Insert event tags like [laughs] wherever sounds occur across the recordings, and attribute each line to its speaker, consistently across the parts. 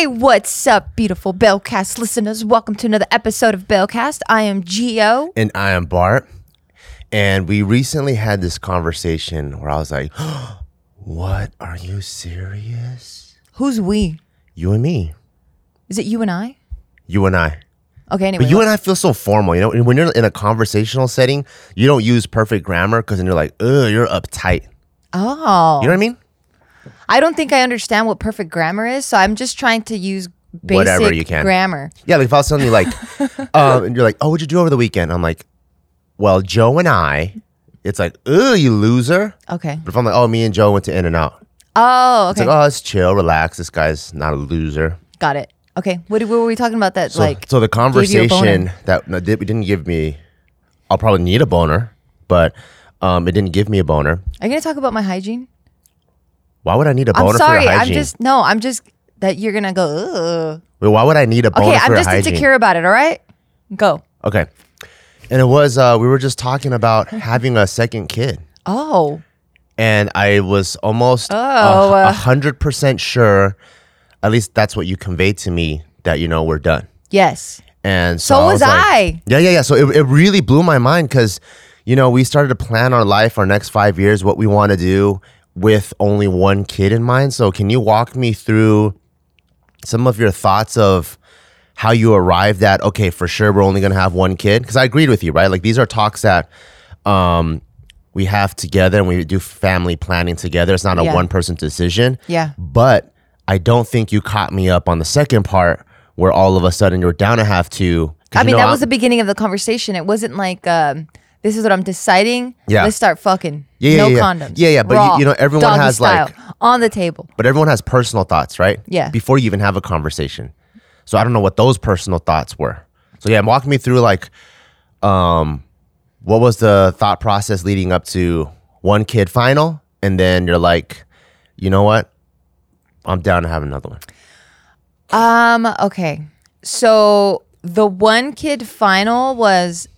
Speaker 1: Hey, what's up, beautiful Bellcast listeners? Welcome to another episode of Bellcast. I am Geo.
Speaker 2: And I am Bart. And we recently had this conversation where I was like, [gasps] What? Are you serious?
Speaker 1: Who's we?
Speaker 2: You and me.
Speaker 1: Is it you and I?
Speaker 2: You and I.
Speaker 1: Okay, anyway.
Speaker 2: But you and I feel so formal. You know, when you're in a conversational setting, you don't use perfect grammar because then you're like, ugh, you're uptight.
Speaker 1: oh.
Speaker 2: You know what I mean?
Speaker 1: I don't think I understand what perfect grammar is, so I'm just trying to use basic
Speaker 2: Whatever you can.
Speaker 1: grammar.
Speaker 2: Yeah, like if I was telling you, like, [laughs] um, and you're like, oh, what'd you do over the weekend? I'm like, well, Joe and I, it's like, ugh, you loser.
Speaker 1: Okay.
Speaker 2: But if I'm like, oh, me and Joe went to In-N-Out,
Speaker 1: Oh,
Speaker 2: it's like, oh, it's chill, relax. This guy's not a loser.
Speaker 1: Got it. Okay. What, what were we talking about that,
Speaker 2: So,
Speaker 1: like,
Speaker 2: so the
Speaker 1: gave you a boner?
Speaker 2: conversation that no, did, didn't give me, I'll probably need a boner, but um, it didn't give me a boner.
Speaker 1: are you to talk about my hygiene?
Speaker 2: Why would I need a boner
Speaker 1: I'm sorry.
Speaker 2: for your
Speaker 1: I'm just, no, I'm just, that you're to go, Ugh.
Speaker 2: Wait, why would I need a boner
Speaker 1: Okay, I'm just
Speaker 2: hygiene?
Speaker 1: insecure about it, all right? Go.
Speaker 2: Okay. And it was, uh, we were just talking about having a second kid.
Speaker 1: Oh.
Speaker 2: And I was almost
Speaker 1: Oh,
Speaker 2: a
Speaker 1: uh.
Speaker 2: hundred percent sure, at least that's what you conveyed to me, that, you know, we're done.
Speaker 1: Yes.
Speaker 2: And so,
Speaker 1: So was
Speaker 2: like-
Speaker 1: I.
Speaker 2: Yeah, yeah, yeah. So it, it really blew my mind because, you know, we started to plan our life, our next five years, what we want to do with only one kid in mind. So can you walk me through some of your thoughts of how you arrived at, okay, for sure, we're only going to have one kid? Because I agreed with you, right? Like these are talks that um, we have together and we do family planning together. It's not a
Speaker 1: Yeah.
Speaker 2: one person decision.
Speaker 1: Yeah.
Speaker 2: But I don't think you caught me up on the second part where all of a sudden you're down to have two. 'Cause
Speaker 1: I
Speaker 2: you
Speaker 1: mean,
Speaker 2: know,
Speaker 1: that
Speaker 2: I'm-
Speaker 1: was the beginning of the conversation. It wasn't like, um, this is what I'm deciding.
Speaker 2: Yeah.
Speaker 1: Let's start fucking.
Speaker 2: Yeah, yeah,
Speaker 1: no
Speaker 2: yeah.
Speaker 1: condoms.
Speaker 2: Yeah, yeah, but you-
Speaker 1: Raw,
Speaker 2: you know, everyone
Speaker 1: doggy
Speaker 2: has,
Speaker 1: style,
Speaker 2: like-
Speaker 1: on the table.
Speaker 2: but everyone has personal thoughts, right?
Speaker 1: Yeah.
Speaker 2: Before you even have a conversation. So I don't know what those personal thoughts were. So yeah, walk me through like um what was the thought process leading up to one kid final and then you're like, you know what? I'm down to have another one.
Speaker 1: Um. Okay. So the one kid final was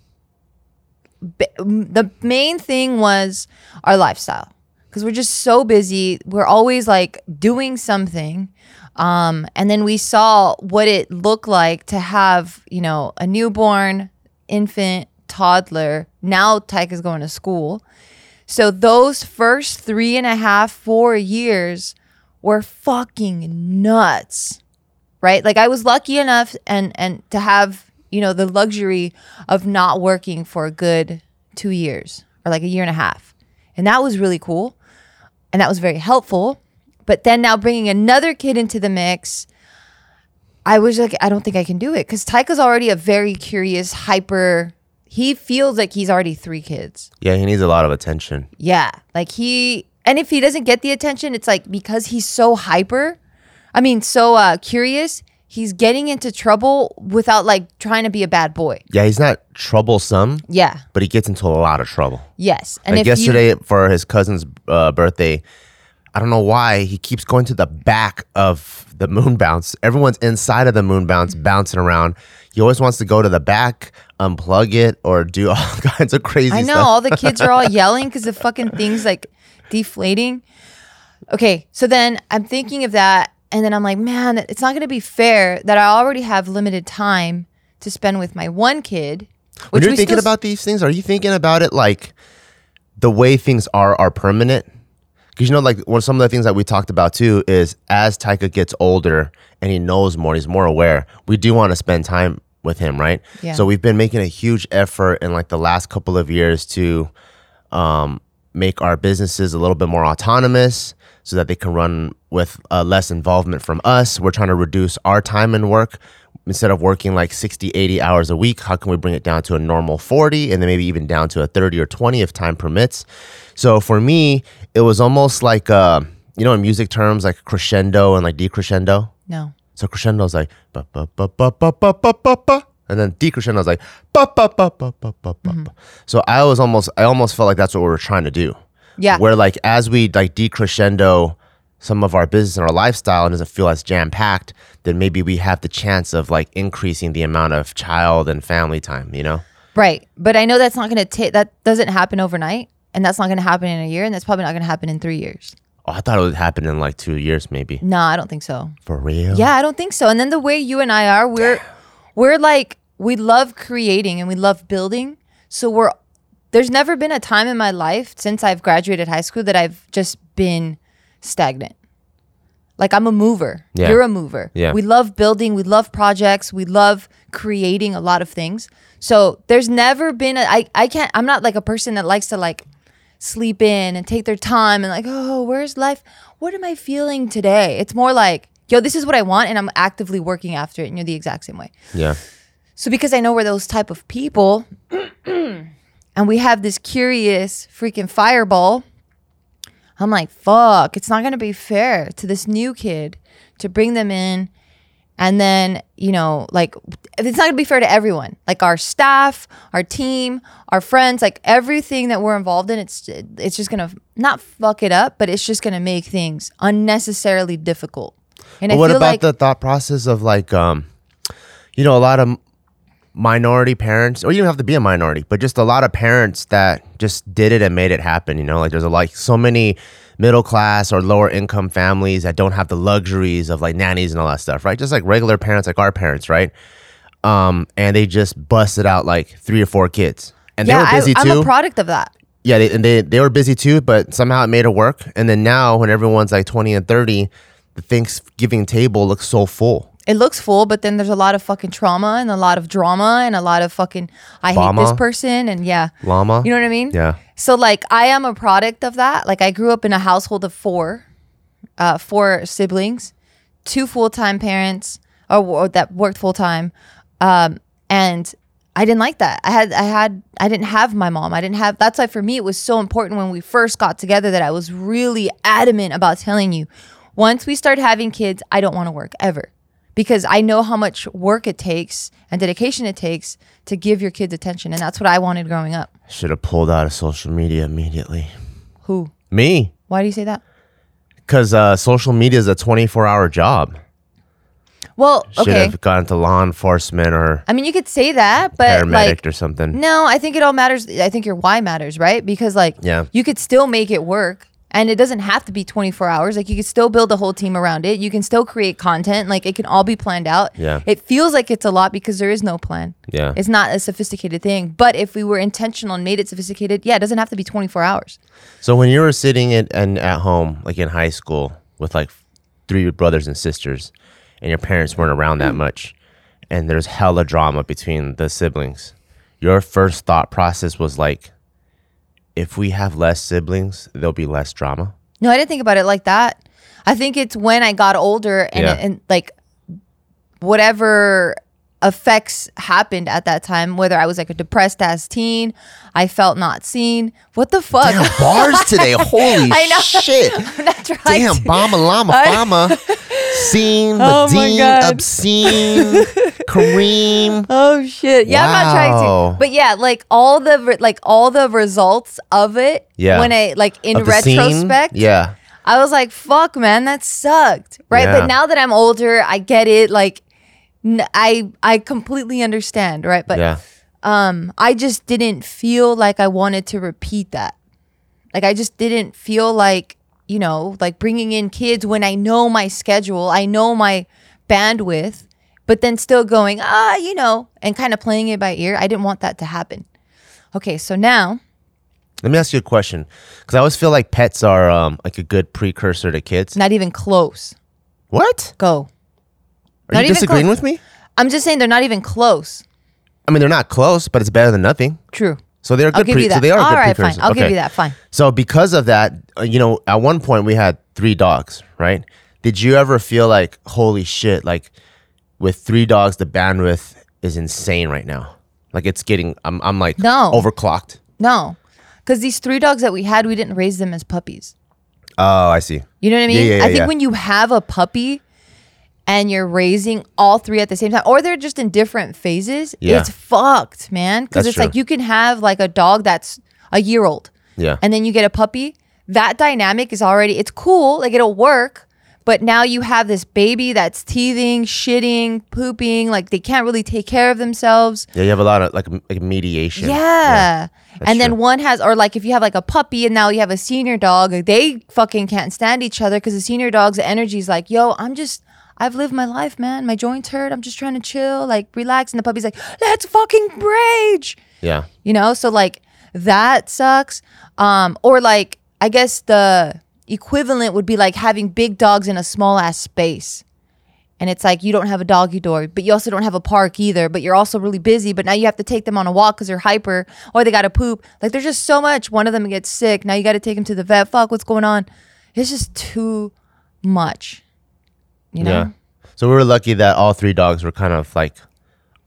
Speaker 1: the main thing was our lifestyle because we're just so busy. We're always like doing something. Um, and then we saw what it looked like to have, you know, a newborn, infant, toddler. Now Tyke is going to school. So those first three and a half, four years were fucking nuts right like i was lucky enough and and to have you know the luxury of not working for a good two years or like a year and a half and that was really cool and that was very helpful but then now bringing another kid into the mix i was like i don't think i can do it because Taika's already a very curious hyper he feels like he's already three kids
Speaker 2: Yeah, he needs a lot of attention.
Speaker 1: yeah. Like he and if he doesn't get the attention, it's like because he's so hyper, I mean so uh curious, he's getting into trouble without like trying to be a bad boy.
Speaker 2: Yeah, he's not troublesome,
Speaker 1: Yeah.
Speaker 2: but he gets into a lot of trouble.
Speaker 1: Yes. And
Speaker 2: like
Speaker 1: if you
Speaker 2: yesterday for his cousin's uh, birthday, I don't know why he keeps going to the back of the moon bounce. Everyone's inside of the moon bounce, bouncing around. He always wants to go to the back, unplug it, or do [laughs] all kinds of crazy
Speaker 1: I know
Speaker 2: stuff.
Speaker 1: all the kids are all yelling because the fucking thing's like deflating. Okay, so then I'm thinking of that, and then I'm like, man, it's not gonna be fair that I already have limited time to spend with my one kid.
Speaker 2: when you're thinking about these things, are you thinking about it like the way things are are permanent? Because you know, like one some of the things that we talked about too is as Taika gets older and he knows more, he's more aware. We do want to spend time with him, right?
Speaker 1: Yeah.
Speaker 2: So we've been making a huge effort in like the last couple of years to um, make our businesses a little bit more autonomous so that they can run with uh, less involvement from us. We're trying to reduce our time and work. Instead of working like 60, 80 hours a week, how can we bring it down to a normal 40 and then maybe even down to a 30 or 20 if time permits? So for me, it was almost like, uh, you know, in music terms, like crescendo and like decrescendo.
Speaker 1: No.
Speaker 2: So crescendo is like ba ba ba ba ba ba ba ba ba, and then decrescendo is like ba ba ba ba ba ba ba. ba. So I was almost, I almost felt like that's what we were trying to do.
Speaker 1: Yeah.
Speaker 2: Where like as we like decrescendo some of our business and our lifestyle and doesn't feel as jam packed, then maybe we have the chance of like increasing the amount of child and family time. You know?
Speaker 1: Right. But I know that's not going to take, that doesn't happen overnight. And that's not going to happen in a year. And that's probably not going to happen in three years.
Speaker 2: Oh, I thought it would happen in like two years, maybe.
Speaker 1: No, I don't think so.
Speaker 2: For real?
Speaker 1: Yeah, I don't think so. And then the way you and I are, we're we're like we love creating and we love building. So we're there's never been a time in my life since I've graduated high school that I've just been stagnant. Like I'm a mover.
Speaker 2: Yeah.
Speaker 1: You're a mover.
Speaker 2: Yeah.
Speaker 1: We love building, we love projects, we love creating a lot of things. So there's never been a I, I can't I'm not like a person that likes to like sleep in and take their time and like, oh, where's life? What am I feeling today? It's more like, yo, this is what I want and I'm actively working after it. And you're the exact same way.
Speaker 2: Yeah.
Speaker 1: So because I know we're those type of people [clears throat] and we have this curious freaking fireball, I'm like, fuck, it's not gonna be fair to this new kid to bring them in and then, you know, like it's not gonna be fair to everyone. Like our staff, our team, our friends, like everything that we're involved in, it's it's just gonna not fuck it up, but it's just gonna make things unnecessarily difficult. And
Speaker 2: what about
Speaker 1: like
Speaker 2: the thought process of like, um, you know, a lot of minority parents, or you don't have to be a minority, but just a lot of parents that just did it and made it happen. You know, like there's a, like so many middle class or lower income families that don't have the luxuries of like nannies and all that stuff, right? Just like regular parents, like our parents, right? Um, and they just busted out like three or four kids, and
Speaker 1: yeah,
Speaker 2: they were busy
Speaker 1: I,
Speaker 2: too.
Speaker 1: I'm a product of that.
Speaker 2: yeah, they, and they they were busy too, but somehow it made it work. And then now, when everyone's like twenty and thirty, the Thanksgiving table looks so full.
Speaker 1: It looks full, but then there's a lot of fucking trauma and a lot of drama and a lot of fucking I hate this person and yeah.
Speaker 2: Llama,
Speaker 1: You know what I mean?
Speaker 2: Yeah.
Speaker 1: So like I am a product of that. Like I grew up in a household of four, uh, four siblings, two full time parents or, or that worked full time, um, and I didn't like that. I had I had I didn't have my mom. I didn't have. That's why for me it was so important when we first got together that I was really adamant about telling you. Once we start having kids, I don't want to work ever. Because I know how much work it takes and dedication it takes to give your kids attention. And that's what I wanted growing up.
Speaker 2: Should have pulled out of social media immediately.
Speaker 1: Who?
Speaker 2: Me,
Speaker 1: Why do you say that?
Speaker 2: because uh, social media is a twenty-four hour job.
Speaker 1: Well, okay.
Speaker 2: Should have gone to law enforcement or
Speaker 1: I mean, you could say that, but
Speaker 2: paramedic
Speaker 1: like,
Speaker 2: or something.
Speaker 1: no, I think it all matters. I think your why matters, right? Because like,
Speaker 2: Yeah.
Speaker 1: you could still make it work, and it doesn't have to be 24 hours. Like, you can still build a whole team around it. You can still create content. Like, it can all be planned out.
Speaker 2: Yeah.
Speaker 1: It feels like it's a lot because there is no plan.
Speaker 2: Yeah.
Speaker 1: It's not a sophisticated thing. But if we were intentional and made it sophisticated, yeah, it doesn't have to be 24 hours.
Speaker 2: So when you were sitting at, and at home, like in high school, with like three brothers and sisters, and your parents weren't around that mm. much, and there's hella drama between the siblings, your first thought process was like, if we have less siblings, there'll be less drama.
Speaker 1: No, I didn't think about it like that. I think it's when I got older and,
Speaker 2: Yeah.
Speaker 1: and like whatever effects happened at that time, whether I was like a depressed ass teen, I felt not seen. What the fuck?
Speaker 2: Damn bars [laughs] today! Holy
Speaker 1: I know.
Speaker 2: shit! [laughs]
Speaker 1: I'm not trying
Speaker 2: Damn,
Speaker 1: to-
Speaker 2: Bama Llama Fama, scene, [laughs]
Speaker 1: Oh
Speaker 2: Medine, obscene, Kareem.
Speaker 1: Oh shit! Yeah, I'm not trying to. But yeah, like all the re- like all the results of it.
Speaker 2: Yeah.
Speaker 1: When I like in
Speaker 2: of
Speaker 1: retrospect,
Speaker 2: Yeah,
Speaker 1: I was like, fuck, man, that sucked. Right.
Speaker 2: Yeah.
Speaker 1: But now that I'm older, I get it. Like, n- I I completely understand. Right. But
Speaker 2: yeah.
Speaker 1: um, I just didn't feel like I wanted to repeat that. Like, I just didn't feel like, you know, like bringing in kids when I know my schedule, I know my bandwidth, but then still going, ah, you know, and kind of playing it by ear. I didn't want that to happen. Okay. So now,
Speaker 2: Let me ask you a question, because I always feel like pets are um, like a good precursor to kids.
Speaker 1: not even close.
Speaker 2: What?
Speaker 1: Go.
Speaker 2: Are
Speaker 1: Not
Speaker 2: you
Speaker 1: even
Speaker 2: disagreeing
Speaker 1: close.
Speaker 2: with me?
Speaker 1: I'm just saying they're not even close.
Speaker 2: I mean, they're not close, but it's better than nothing.
Speaker 1: True.
Speaker 2: So they're good. Pre-
Speaker 1: you
Speaker 2: So they are
Speaker 1: All
Speaker 2: good
Speaker 1: right, fine. I'll give you that. Fine.
Speaker 2: So because of that, uh, you know, at one point we had three dogs, right? Did you ever feel like, holy shit, like with three dogs, the bandwidth is insane right now. Like it's getting, I'm, I'm like
Speaker 1: No.
Speaker 2: overclocked.
Speaker 1: No, because these three dogs that we had, we didn't raise them as puppies.
Speaker 2: Oh, I see.
Speaker 1: You know what I mean?
Speaker 2: Yeah, yeah,
Speaker 1: I think
Speaker 2: yeah.
Speaker 1: when you have a puppy and you're raising all three at the same time, or they're just in different phases,
Speaker 2: Yeah.
Speaker 1: it's fucked, man. Because it's like you can have like a dog that's a year old,
Speaker 2: Yeah.
Speaker 1: and then you get a puppy. That dynamic is already it's cool, like it'll work. But now you have this baby that's teething, shitting, pooping, like they can't really take care of themselves.
Speaker 2: yeah, you have a lot of like, like mediation.
Speaker 1: Yeah. and then one has, or like if you have like a puppy and now you have a senior dog, they fucking can't stand each other because the senior dog's energy is like, yo, I'm just, I've lived my life, man. My joints hurt. I'm just trying to chill, like relax. And the puppy's like, let's fucking rage.
Speaker 2: Yeah.
Speaker 1: You know? So like that sucks. Um, or like, I guess the equivalent would be like having big dogs in a small ass space. And it's like you don't have a doggy door, but you also don't have a park either. But you're also really busy. But now you have to take them on a walk because they're hyper, or they got to poop. Like there's just so much. One of them gets sick. Now you got to take them to the vet. Fuck, what's going on? It's just too much. You know?
Speaker 2: Yeah. So we were lucky that all three dogs were kind of like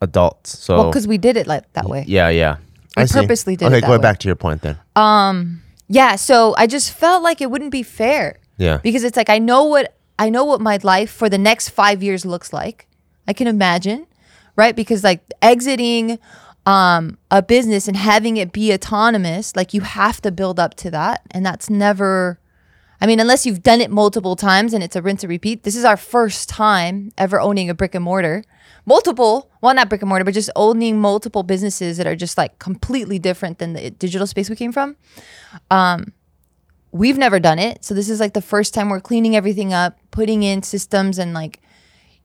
Speaker 2: adults. So
Speaker 1: Well, because we did it like that way.
Speaker 2: yeah, yeah.
Speaker 1: We
Speaker 2: I see.
Speaker 1: purposely did
Speaker 2: Okay,
Speaker 1: it that
Speaker 2: going
Speaker 1: way.
Speaker 2: back to your point then.
Speaker 1: Um, Yeah, so I just felt like it wouldn't be fair.
Speaker 2: Yeah.
Speaker 1: Because it's like I know what I know what my life for the next 5 years looks like. I can imagine, right? Because like exiting um a business and having it be autonomous, like you have to build up to that and that's never I mean, unless you've done it multiple times and it's a rinse and repeat. This is our first time ever owning a brick and mortar. Multiple, well, not brick and mortar, but just owning multiple businesses that are just like completely different than the digital space we came from Um, we've never done it. So this is like the first time we're cleaning everything up, putting in systems and like,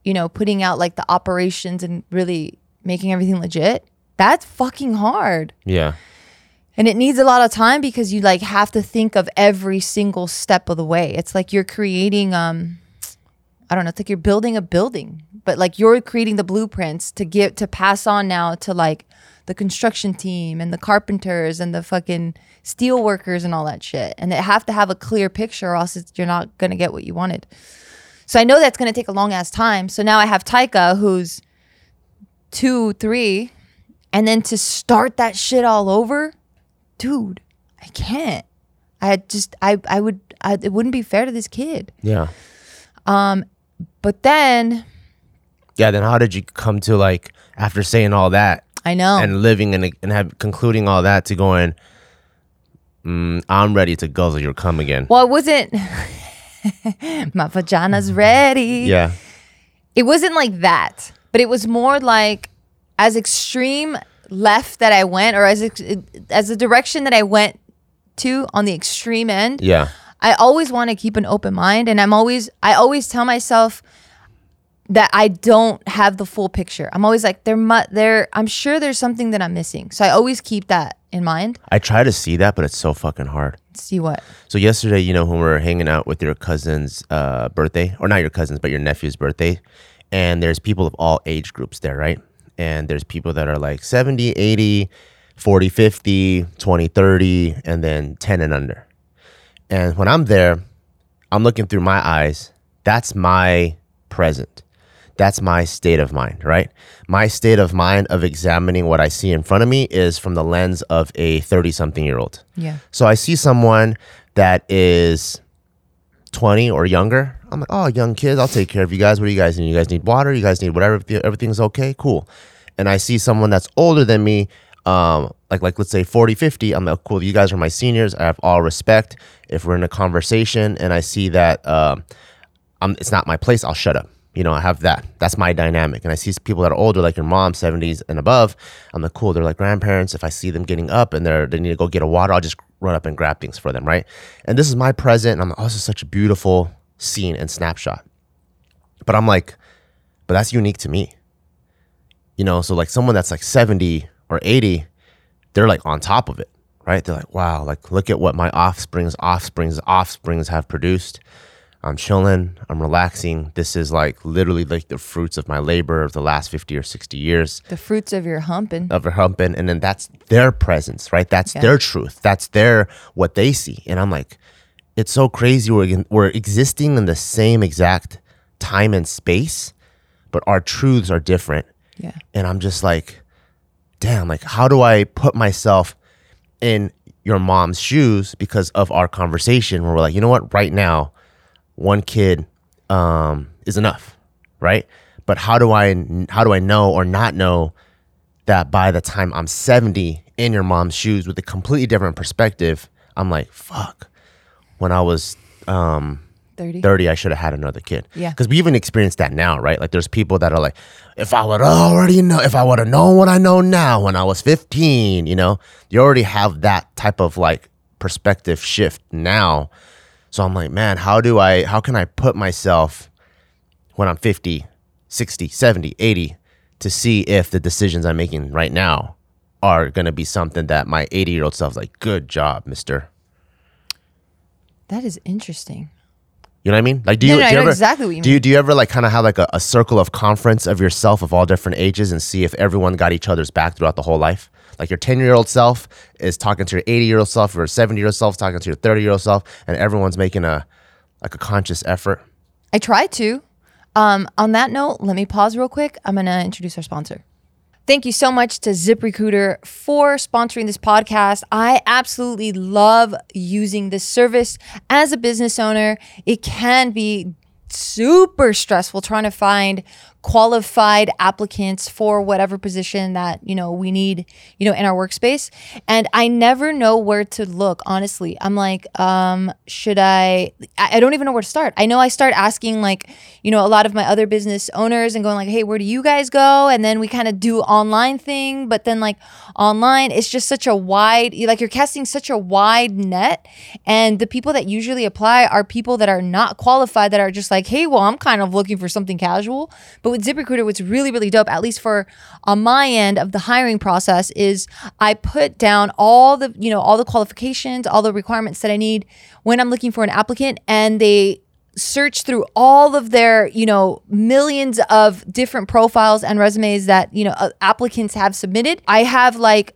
Speaker 1: you know, putting out like the operations and really making everything legit. That's fucking hard.
Speaker 2: Yeah.
Speaker 1: And it needs a lot of time because you like have to think of every single step of the way. It's like you're creating um I don't know, it's like you're building a building, but like you're creating the blueprints to give to pass on now to like the construction team and the carpenters and the fucking steel workers and all that shit. And they have to have a clear picture or else you're not going to get what you wanted. So I know that's going to take a long ass time. So now I have Taika who's 2 3 and then to start that shit all over, dude, I can't. I just I I would I, it wouldn't be fair to this kid.
Speaker 2: Yeah.
Speaker 1: Um, but then
Speaker 2: Yeah. Then how did you come to like after saying all that
Speaker 1: I know.
Speaker 2: and living and and have concluding all that to going? Mm, I'm ready to guzzle your cum again.
Speaker 1: well, it wasn't [laughs] my vagina's ready.
Speaker 2: Yeah.
Speaker 1: It wasn't like that, but it was more like as extreme left that I went, or as ex- as the direction that I went to on the extreme end.
Speaker 2: Yeah.
Speaker 1: I always want to keep an open mind, and I'm always I always tell myself that I don't have the full picture. I'm always like there, mu- there. I'm sure there's something that I'm missing, so I always keep that in mind.
Speaker 2: I try to see that, but it's so fucking hard.
Speaker 1: See what?
Speaker 2: So yesterday, you know, when we were hanging out with your cousin's uh, birthday, or not your cousin's, but your nephew's birthday, and there's people of all age groups there, right? And there's people that are like 70, 80, 40, 50, 20, 30, and then 10 and under. And when I'm there, I'm looking through my eyes. That's my present. That's my state of mind, right? My state of mind of examining what I see in front of me is from the lens of a 30 something year old.
Speaker 1: Yeah.
Speaker 2: So I see someone that is 20 or younger. I'm like, oh, young kids, I'll take care of you guys. What do you guys need? You guys need water? You guys need whatever? Everything's okay? Cool. And I see someone that's older than me, um, like like let's say 40, 50. I'm like, cool, you guys are my seniors. I have all respect. If we're in a conversation and I see that um, I'm, it's not my place, I'll shut up. You know, I have that. That's my dynamic. And I see people that are older, like your mom, 70s and above. I'm like, cool. They're like grandparents. If I see them getting up and they're they need to go get a water, I'll just run up and grab things for them, right? And this is my present. And I'm like, oh, this is such a beautiful scene and snapshot. But I'm like, but that's unique to me. You know, so like someone that's like 70 or 80, they're like on top of it, right? They're like, wow, like look at what my offspring's offspring's offsprings have produced. I'm chilling, I'm relaxing. This is like literally like the fruits of my labor of the last 50 or 60 years
Speaker 1: The fruits of your humping.
Speaker 2: of your humping. And then that's their presence, right? That's
Speaker 1: Yeah.
Speaker 2: their truth. That's their what they see. And I'm like, it's so crazy. We're, we're existing in the same exact time and space, but our truths are different.
Speaker 1: Yeah.
Speaker 2: And I'm just like, damn, like, how do I put myself in your mom's shoes because of our conversation where we're like, you know what, right now, one kid um, is enough, right? But how do I how do I know or not know that by the time I'm 70 in your mom's shoes with a completely different perspective, I'm like, fuck. When I was um,
Speaker 1: 30.
Speaker 2: 30, I should have had another kid.
Speaker 1: Yeah.
Speaker 2: Because we even experience that now, right? Like there's people that are like, if I would already know, if I would have known what I know now when I was 15, you know, you already have that type of like perspective shift now. So I'm like, man, how do I, how can I put myself when I'm 50, 60, 70, 80 to see if the decisions I'm making right now are going to be something that my 80 year old self's like, good job, mister.
Speaker 1: That is interesting.
Speaker 2: You know what I mean? Like, do you,
Speaker 1: no, I
Speaker 2: do you ever,
Speaker 1: exactly what you
Speaker 2: do you do you ever like kind of have like a, a circle of conference of yourself of all different ages and see if everyone got each other's back throughout the whole life? Like your ten year old self is talking to your eighty year old self, or seventy year old self talking to your thirty year old self, and everyone's making a like a conscious effort.
Speaker 1: I try to. Um, on that note, let me pause real quick. I'm going to introduce our sponsor. Thank you so much to ZipRecruiter for sponsoring this podcast. I absolutely love using this service as a business owner. It can be super stressful trying to find qualified applicants for whatever position that you know we need you know in our workspace. And i never know where to look honestly. I'm like um should i i don't even know where to start. I know i start asking like you know a lot of my other business owners and going like hey where do you guys go? And then we kind of do online thing. But then like online it's just such a wide like you're casting such a wide net. And the people that usually apply are people that are not qualified that are just like hey well i'm kind of looking for something casual. But with ZipRecruiter, what's really, really dope, at least for on my end of the hiring process, is I put down all the, you know, all the qualifications, all the requirements that I need when I'm looking for an applicant, and they search through all of their, you know, millions of different profiles and resumes that, you know, uh, applicants have submitted. I have like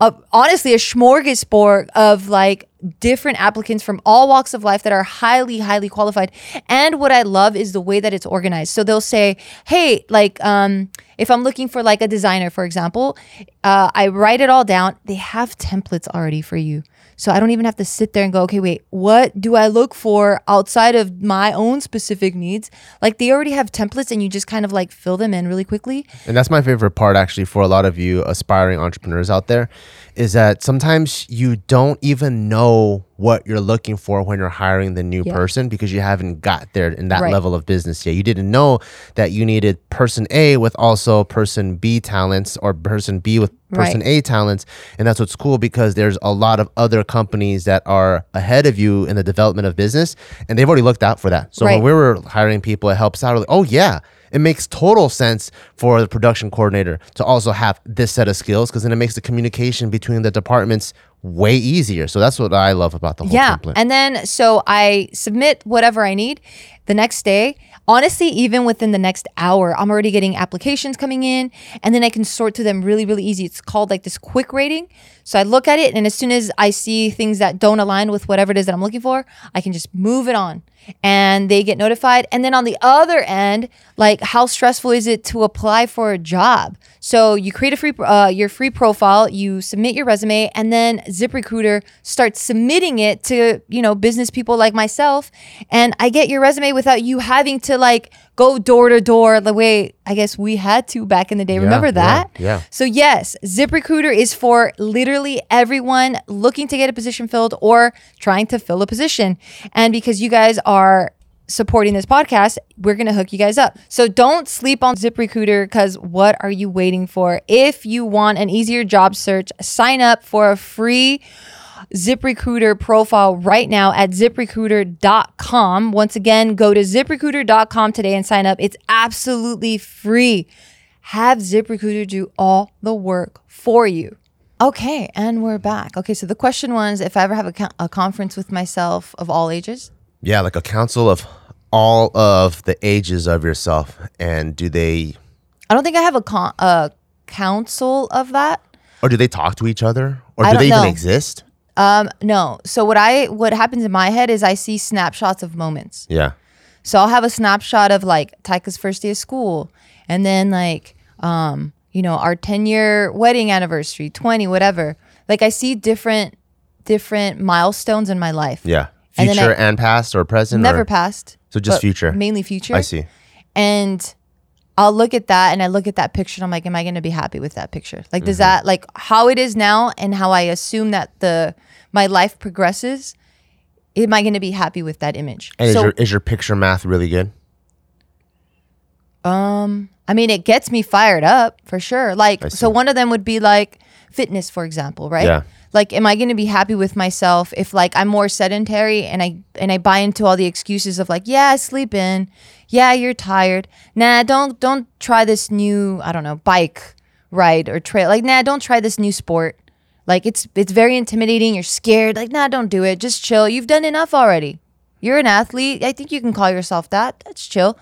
Speaker 1: a, honestly a smorgasbord of like different applicants from all walks of life that are highly highly qualified. And what i love is the way that it's organized. So they'll say hey like um if i'm looking for like a designer for example uh, i write it all down. They have templates already for you so I don't even have to sit there and go, okay, wait, what do I look for outside of my own specific needs? Like they already have templates and you just kind of like fill them in really quickly.
Speaker 2: And that's my favorite part, actually, for a lot of you aspiring entrepreneurs out there, is that sometimes you don't even know what you're looking for when you're hiring the new
Speaker 1: Yeah.
Speaker 2: person because you haven't got there in that
Speaker 1: Right.
Speaker 2: level of business yet. You didn't know that you needed person A with also person B talents or person B with person
Speaker 1: Right.
Speaker 2: A talents. And that's what's cool because there's a lot of other companies that are ahead of you in the development of business and they've already looked out for that. So when we were hiring people, it helps out. Like, oh, yeah it makes total sense for the production coordinator to also have this set of skills because then it makes the communication between the departments way easier. So that's what I love about the whole
Speaker 1: Yeah.
Speaker 2: template.
Speaker 1: And then so I submit whatever I need the next day. Honestly, even within the next hour, I'm already getting applications coming in and then I can sort through them really, really easy. It's called like this quick rating. So I look at it and as soon as I see things that don't align with whatever it is that I'm looking for, I can just move it on and they get notified. And then on the other end, like how stressful is it to apply for a job? So you create a free uh, your free profile, you submit your resume, and then ZipRecruiter starts submitting it to you know business people like myself, and I get your resume without you having to like go door to door the way I guess we had to back in the day. Remember
Speaker 2: yeah,
Speaker 1: that?
Speaker 2: yeah.
Speaker 1: So yes, ZipRecruiter is for literally everyone looking to get a position filled or trying to fill a position. And because you guys are supporting this podcast, we're going to hook you guys up. So don't sleep on ZipRecruiter cuz what are you waiting for? If you want an easier job search, sign up for a free ZipRecruiter profile right now at ziprecruiter.com. Once again, go to ziprecruiter.com today and sign up. It's absolutely free. Have ZipRecruiter do all the work for you. Okay, and we're back. Okay, so the question was if I ever have a, co- a conference with myself of all ages.
Speaker 2: yeah, like a council of all of the ages of yourself. And do they,
Speaker 1: I don't think I have a, con- a council of that.
Speaker 2: or do they talk to each other? Or
Speaker 1: I
Speaker 2: do
Speaker 1: don't
Speaker 2: they even exist?
Speaker 1: Um, no. So what I what happens in my head is I see snapshots of moments.
Speaker 2: Yeah.
Speaker 1: So I'll have a snapshot of like Taika's first day of school, and then like um, you know, our ten year wedding anniversary, twenty, whatever. Like I see different different milestones in my life.
Speaker 2: Yeah.
Speaker 1: And
Speaker 2: Future
Speaker 1: I-
Speaker 2: and past or present?
Speaker 1: Never
Speaker 2: or,
Speaker 1: past.
Speaker 2: So just future.
Speaker 1: Mainly future.
Speaker 2: I see.
Speaker 1: And I'll look at that and I look at that picture and I'm like, am I gonna be happy with that picture? Like,
Speaker 2: Mm-hmm.
Speaker 1: does that like how it is now and how I assume that the my life progresses? am I going to be happy with that image?
Speaker 2: And is your is your picture math really good?
Speaker 1: Um, I mean, it gets me fired up for sure. Like, so one of them would be like fitness, for example, right?
Speaker 2: Yeah.
Speaker 1: Like, am I going to be happy with myself if like I'm more sedentary and I and I buy into all the excuses of like, yeah, sleep in, yeah, you're tired. Nah, don't don't try this new I don't know bike ride or trail. Like, nah, don't try this new sport. Like, it's it's very intimidating. You're scared. Like, nah, don't do it. Just chill. You've done enough already. You're an athlete. I think you can call yourself that. That's chill.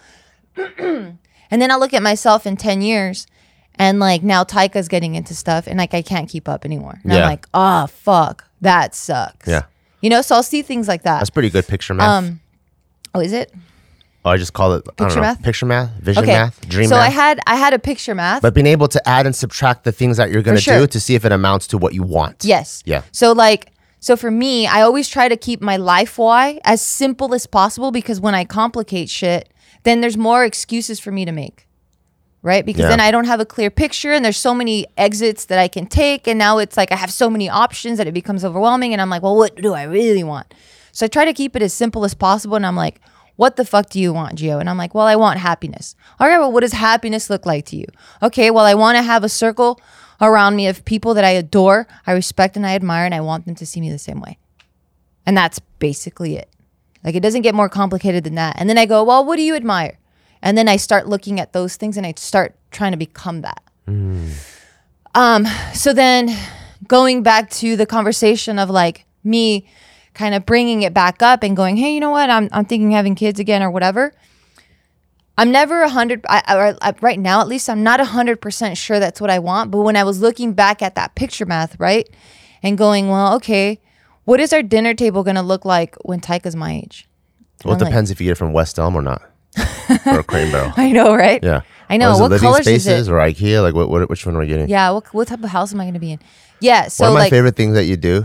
Speaker 1: [clears throat] And then I look at myself in 10 years and like now Taika's getting into stuff and like I can't keep up anymore. And
Speaker 2: Yeah.
Speaker 1: I'm like, oh, fuck, that sucks.
Speaker 2: Yeah.
Speaker 1: You know, so I'll see things like that.
Speaker 2: That's pretty good picture math.
Speaker 1: Um, oh, is it?
Speaker 2: oh, I just call it I don't
Speaker 1: Picture
Speaker 2: know,
Speaker 1: math?
Speaker 2: Picture math, vision
Speaker 1: Okay.
Speaker 2: math, dream
Speaker 1: so
Speaker 2: math.
Speaker 1: I had I had a picture math.
Speaker 2: but being able to add and subtract the things that you're going to
Speaker 1: sure.
Speaker 2: do to see if it amounts to what you want.
Speaker 1: yes.
Speaker 2: Yeah.
Speaker 1: So like so for me, I always try to keep my life why as simple as possible because when I complicate shit, then there's more excuses for me to make. Right? Because
Speaker 2: Yeah.
Speaker 1: then I don't have a clear picture and there's so many exits that I can take and now it's like I have so many options that it becomes overwhelming and I'm like, "Well, what do I really want?" So I try to keep it as simple as possible and I'm like, "What the fuck do you want, Geo?" And I'm like, "Well, I want happiness." All right, well, what does happiness look like to you? Okay, well, I want to have a circle around me of people that I adore, I respect and I admire and I want them to see me the same way. And that's basically it. Like it doesn't get more complicated than that. And then I go, well, what do you admire? And then I start looking at those things and I start trying to become that. Um, so then going back to the conversation of like me kind of bringing it back up and going, hey, you know what? I'm, I'm thinking having kids again or whatever. I'm never a hundred. I, I, I, right now, at least, I'm not a hundred percent sure that's what I want. But when I was looking back at that picture math, right, and going, well, okay, what is our dinner table going to look like when Taika's my age?
Speaker 2: Well, it
Speaker 1: I'm like-
Speaker 2: depends if you get it from West Elm or not, or a Crate Barrel. [laughs]
Speaker 1: I know, right?
Speaker 2: Yeah.
Speaker 1: I know.
Speaker 2: Is
Speaker 1: What
Speaker 2: living
Speaker 1: colors is
Speaker 2: spaces
Speaker 1: it?
Speaker 2: or IKEA? Like, what, what? Which one are we getting?
Speaker 1: Yeah. What, what type of house am I going to be in? Yeah. So
Speaker 2: One of my
Speaker 1: like,
Speaker 2: favorite things that you do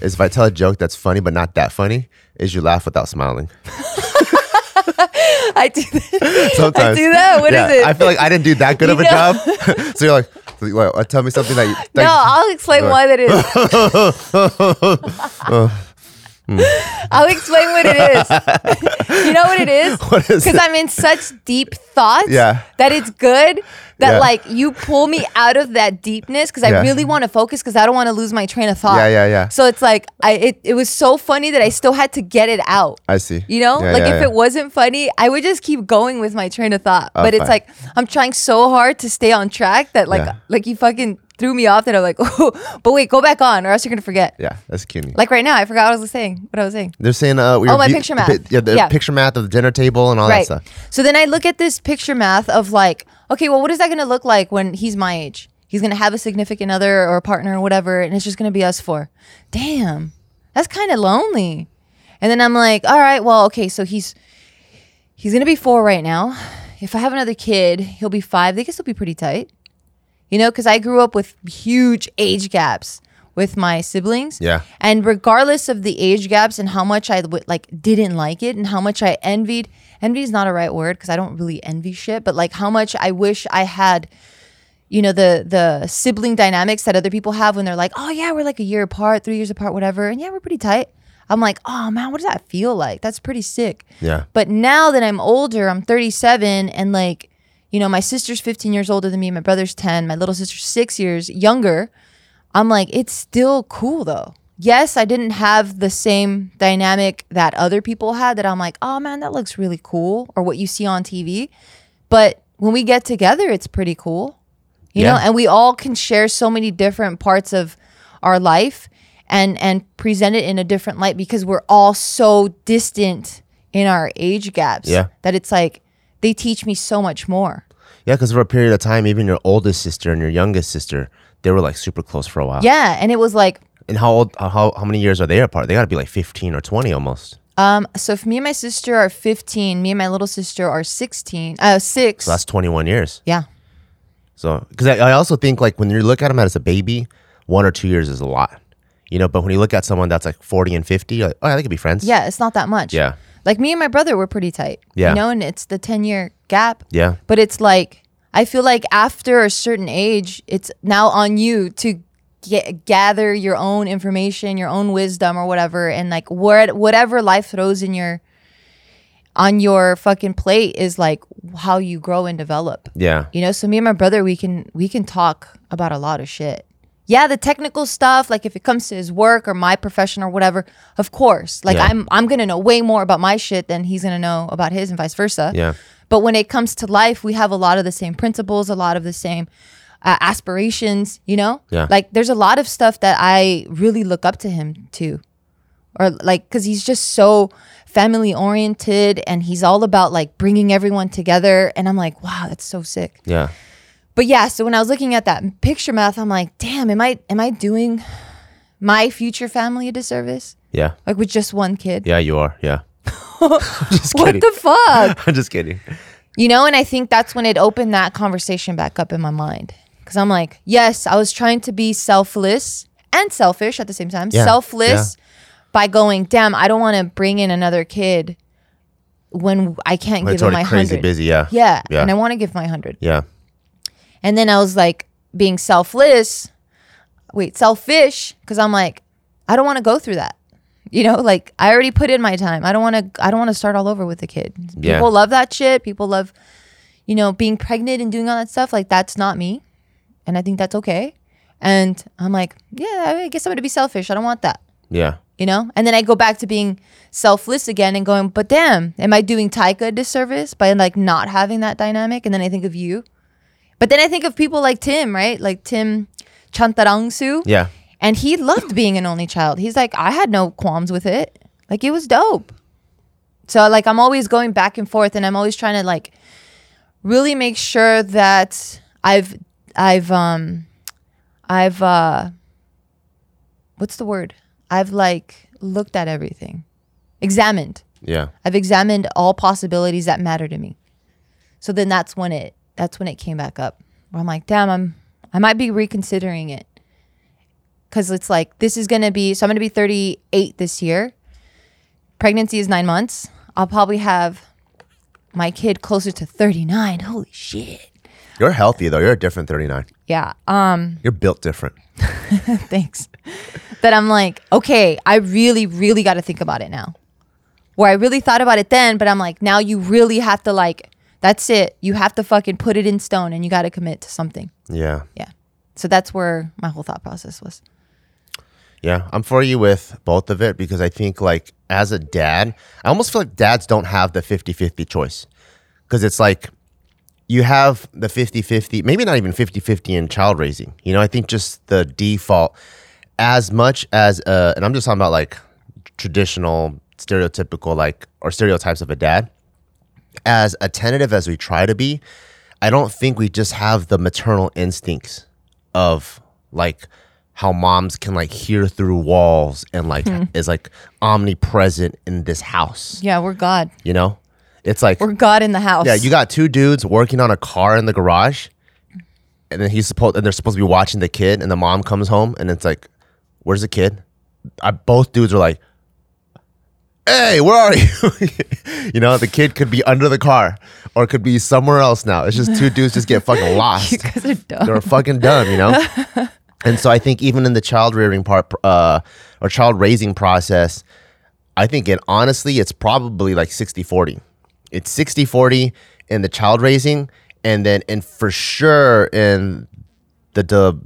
Speaker 2: is if I tell a joke that's funny but not that funny, is you laugh without smiling. [laughs]
Speaker 1: I do. That. [laughs]
Speaker 2: Sometimes
Speaker 1: do that? What is
Speaker 2: yeah,
Speaker 1: it?
Speaker 2: I feel like I didn't do that good of a
Speaker 1: know?
Speaker 2: job. so you're like, you- what, tell me something that you.
Speaker 1: No,
Speaker 2: like-
Speaker 1: I'll explain why that is. Uh, Mm. [laughs] I'll explain what it is. you know what it is? [laughs]
Speaker 2: What is
Speaker 1: Because? I'm in such deep thoughts
Speaker 2: Yeah.
Speaker 1: that it's good that
Speaker 2: Yeah.
Speaker 1: like you pull me out of that deepness because I
Speaker 2: Yeah.
Speaker 1: really want to focus because I don't want to lose my train of thought.
Speaker 2: Yeah, yeah, yeah.
Speaker 1: So it's like I it, it was so funny that I still had to get it out.
Speaker 2: I see.
Speaker 1: You know, like if it wasn't funny, I would just keep going with my train of thought.
Speaker 2: Oh,
Speaker 1: but it's
Speaker 2: fine.
Speaker 1: like I'm trying so hard to stay on track that like like you fucking threw me off that I'm like, [laughs] oh, but wait, go back on or else you're gonna forget.
Speaker 2: Yeah, that's cute.
Speaker 1: Like right now, I forgot what I was saying. What I was saying.
Speaker 2: They're saying, uh, we
Speaker 1: Oh, my picture
Speaker 2: pi-
Speaker 1: math.
Speaker 2: Yeah, the
Speaker 1: Yeah.
Speaker 2: picture math of the dinner table and all that stuff.
Speaker 1: So then I look at this picture math of like, okay, well, what is that gonna look like when he's my age? He's gonna have a significant other or a partner or whatever, and it's just gonna be us four. Damn, that's kind of lonely. And then I'm like, all right, well, okay, so he's he's gonna be four right now. If I have another kid, he'll be five. They can still be pretty tight, you know, because I grew up with huge age gaps with my siblings.
Speaker 2: Yeah.
Speaker 1: And regardless of the age gaps and how much I would like didn't like it and how much I envied, envy is not a right word because I don't really envy shit, but like how much I wish I had you know the the sibling dynamics that other people have when they're like, "Oh yeah, we're like a year apart, 3 years apart, whatever." And yeah, we're pretty tight. I'm like, "Oh man, what does that feel like? That's pretty sick."
Speaker 2: Yeah.
Speaker 1: But now that I'm older, I'm 37 and like, you know, my sister's 15 years older than me, my brother's 10, my little sister's 6 years younger. I'm like, it's still cool though. Yes, I didn't have the same dynamic that other people had that I'm like, oh man, that looks really cool, or what you see on TV. But when we get together, it's pretty cool. You know, and we all can share so many different parts of our life and and present it in a different light because we're all so distant in our age gaps
Speaker 2: Yeah.
Speaker 1: that it's like they teach me so much more.
Speaker 2: Yeah, because for a period of time, even your oldest sister and your youngest sister, they were like super close for a while.
Speaker 1: Yeah, and it was like
Speaker 2: And how old? How how many years are they apart? They got to be like fifteen or twenty almost.
Speaker 1: Um, so if me and my sister are 15, me and my little sister are 16, uh, six.
Speaker 2: So that's twenty one years.
Speaker 1: yeah.
Speaker 2: So because I, I also think like when you look at them as a baby, one or two years is a lot. You know, but when you look at someone that's like forty and fifty, you're like, oh, yeah, they could be friends.
Speaker 1: Yeah, it's not that much.
Speaker 2: Yeah.
Speaker 1: Like me and my brother were pretty tight.
Speaker 2: Yeah.
Speaker 1: You know, and it's the 10 year gap.
Speaker 2: Yeah.
Speaker 1: But it's like, I feel like after a certain age, it's now on you to get, gather your own information, your own wisdom or whatever and like where whatever life throws in your on your fucking plate is like how you grow and develop.
Speaker 2: Yeah.
Speaker 1: You know, so me and my brother, we can we can talk about a lot of shit. Yeah, the technical stuff, like if it comes to his work or my profession or whatever, of course. Like
Speaker 2: Yeah.
Speaker 1: I'm I'm gonna know way more about my shit than he's gonna know about his and vice versa.
Speaker 2: Yeah.
Speaker 1: But when it comes to life, we have a lot of the same principles, a lot of the same uh, aspirations. You know,
Speaker 2: Yeah.
Speaker 1: Like there's a lot of stuff that I really look up to him to, or like because he's just so family oriented and he's all about like bringing everyone together. And I'm like, wow, that's so sick.
Speaker 2: Yeah.
Speaker 1: But yeah, so when I was looking at that picture math, I'm like, damn, am I am I doing my future family a disservice?
Speaker 2: Yeah.
Speaker 1: Like with just one kid?
Speaker 2: Yeah, you are. Yeah. [laughs] Just
Speaker 1: What the fuck? [laughs]
Speaker 2: I'm just kidding.
Speaker 1: You know, and I think that's when it opened that conversation back up in my mind. Cause I'm like, yes, I was trying to be selfless and selfish at the same time.
Speaker 2: Yeah,
Speaker 1: Selfless by going, damn, I don't want to bring in another kid when I can't
Speaker 2: It's
Speaker 1: give him my
Speaker 2: crazy
Speaker 1: hundred.
Speaker 2: busy. Yeah.
Speaker 1: Yeah,
Speaker 2: Yeah.
Speaker 1: and I want to give my hundred.
Speaker 2: Yeah.
Speaker 1: And then I was like being selfless. Wait, selfish because I'm like I don't want to go through that. You know, like I already put in my time. I don't want to I don't want to start all over with a kid.
Speaker 2: Yeah.
Speaker 1: People love that shit. People love you know, being pregnant and doing all that stuff. Like that's not me. And I think that's okay. And I'm like, yeah, I guess I'm to be selfish. I don't want that
Speaker 2: Yeah.
Speaker 1: you know? And then I go back to being selfless again and going, but damn, am I doing Taika a disservice by like not having that dynamic? And then I think of you. But then I think of people like Tim, right? Like Tim Chantarangsu.
Speaker 2: Yeah.
Speaker 1: And he loved being an only child. He's like, I had no qualms with it. Like it was dope. So like I'm always going back and forth and I'm always trying to like really make sure that I've I've um I've uh what's the word? I've like looked at everything. Examined.
Speaker 2: Yeah.
Speaker 1: I've examined all possibilities that matter to me. So then that's when it that's when it came back up. Where I'm like, damn, I'm I might be reconsidering it. Cause it's like this is gonna be so I'm gonna be 38 this year. Pregnancy is nine months. I'll probably have my kid closer to 39. Holy shit.
Speaker 2: You're healthy though. You're a different 39.
Speaker 1: Yeah. Um
Speaker 2: You're built different. [laughs]
Speaker 1: thanks. that I'm like, okay, I really, really got to think about it now. Where I really thought about it then, but I'm like, now you really have to like, that's it. You have to fucking put it in stone and you got to commit to something.
Speaker 2: Yeah.
Speaker 1: Yeah. So that's where my whole thought process was.
Speaker 2: Yeah, I'm for you with both of it because I think like as a dad, I almost feel like dads don't have the 50-50 choice. Cuz it's like you have the 50-50, maybe not even 50-50 in child raising. You know, I think just the default as much as uh and I'm just talking about like traditional stereotypical like or stereotypes of a dad as attentive as we try to be, I don't think we just have the maternal instincts of like how moms can like hear through walls and like hmm. is like omnipresent in this house.
Speaker 1: Yeah, we're God.
Speaker 2: You know? It's like
Speaker 1: We're God in the house.
Speaker 2: yeah, you got two dudes working on a car in the garage, and then he's supposed and they're supposed to be watching the kid, and the mom comes home, and it's like, "Where's the kid?" I, both dudes are like, "Hey, where are you?" [laughs] you know, the kid could be under the car, or could be somewhere else. Now it's just two dudes just get [laughs] fucking lost.
Speaker 1: you guys are dumb.
Speaker 2: They're fucking dumb, you know. [laughs] and so I think even in the child rearing part uh, or child raising process, I think it honestly it's probably like 60-40. It's 60-40 in the child raising, and then and for sure in the the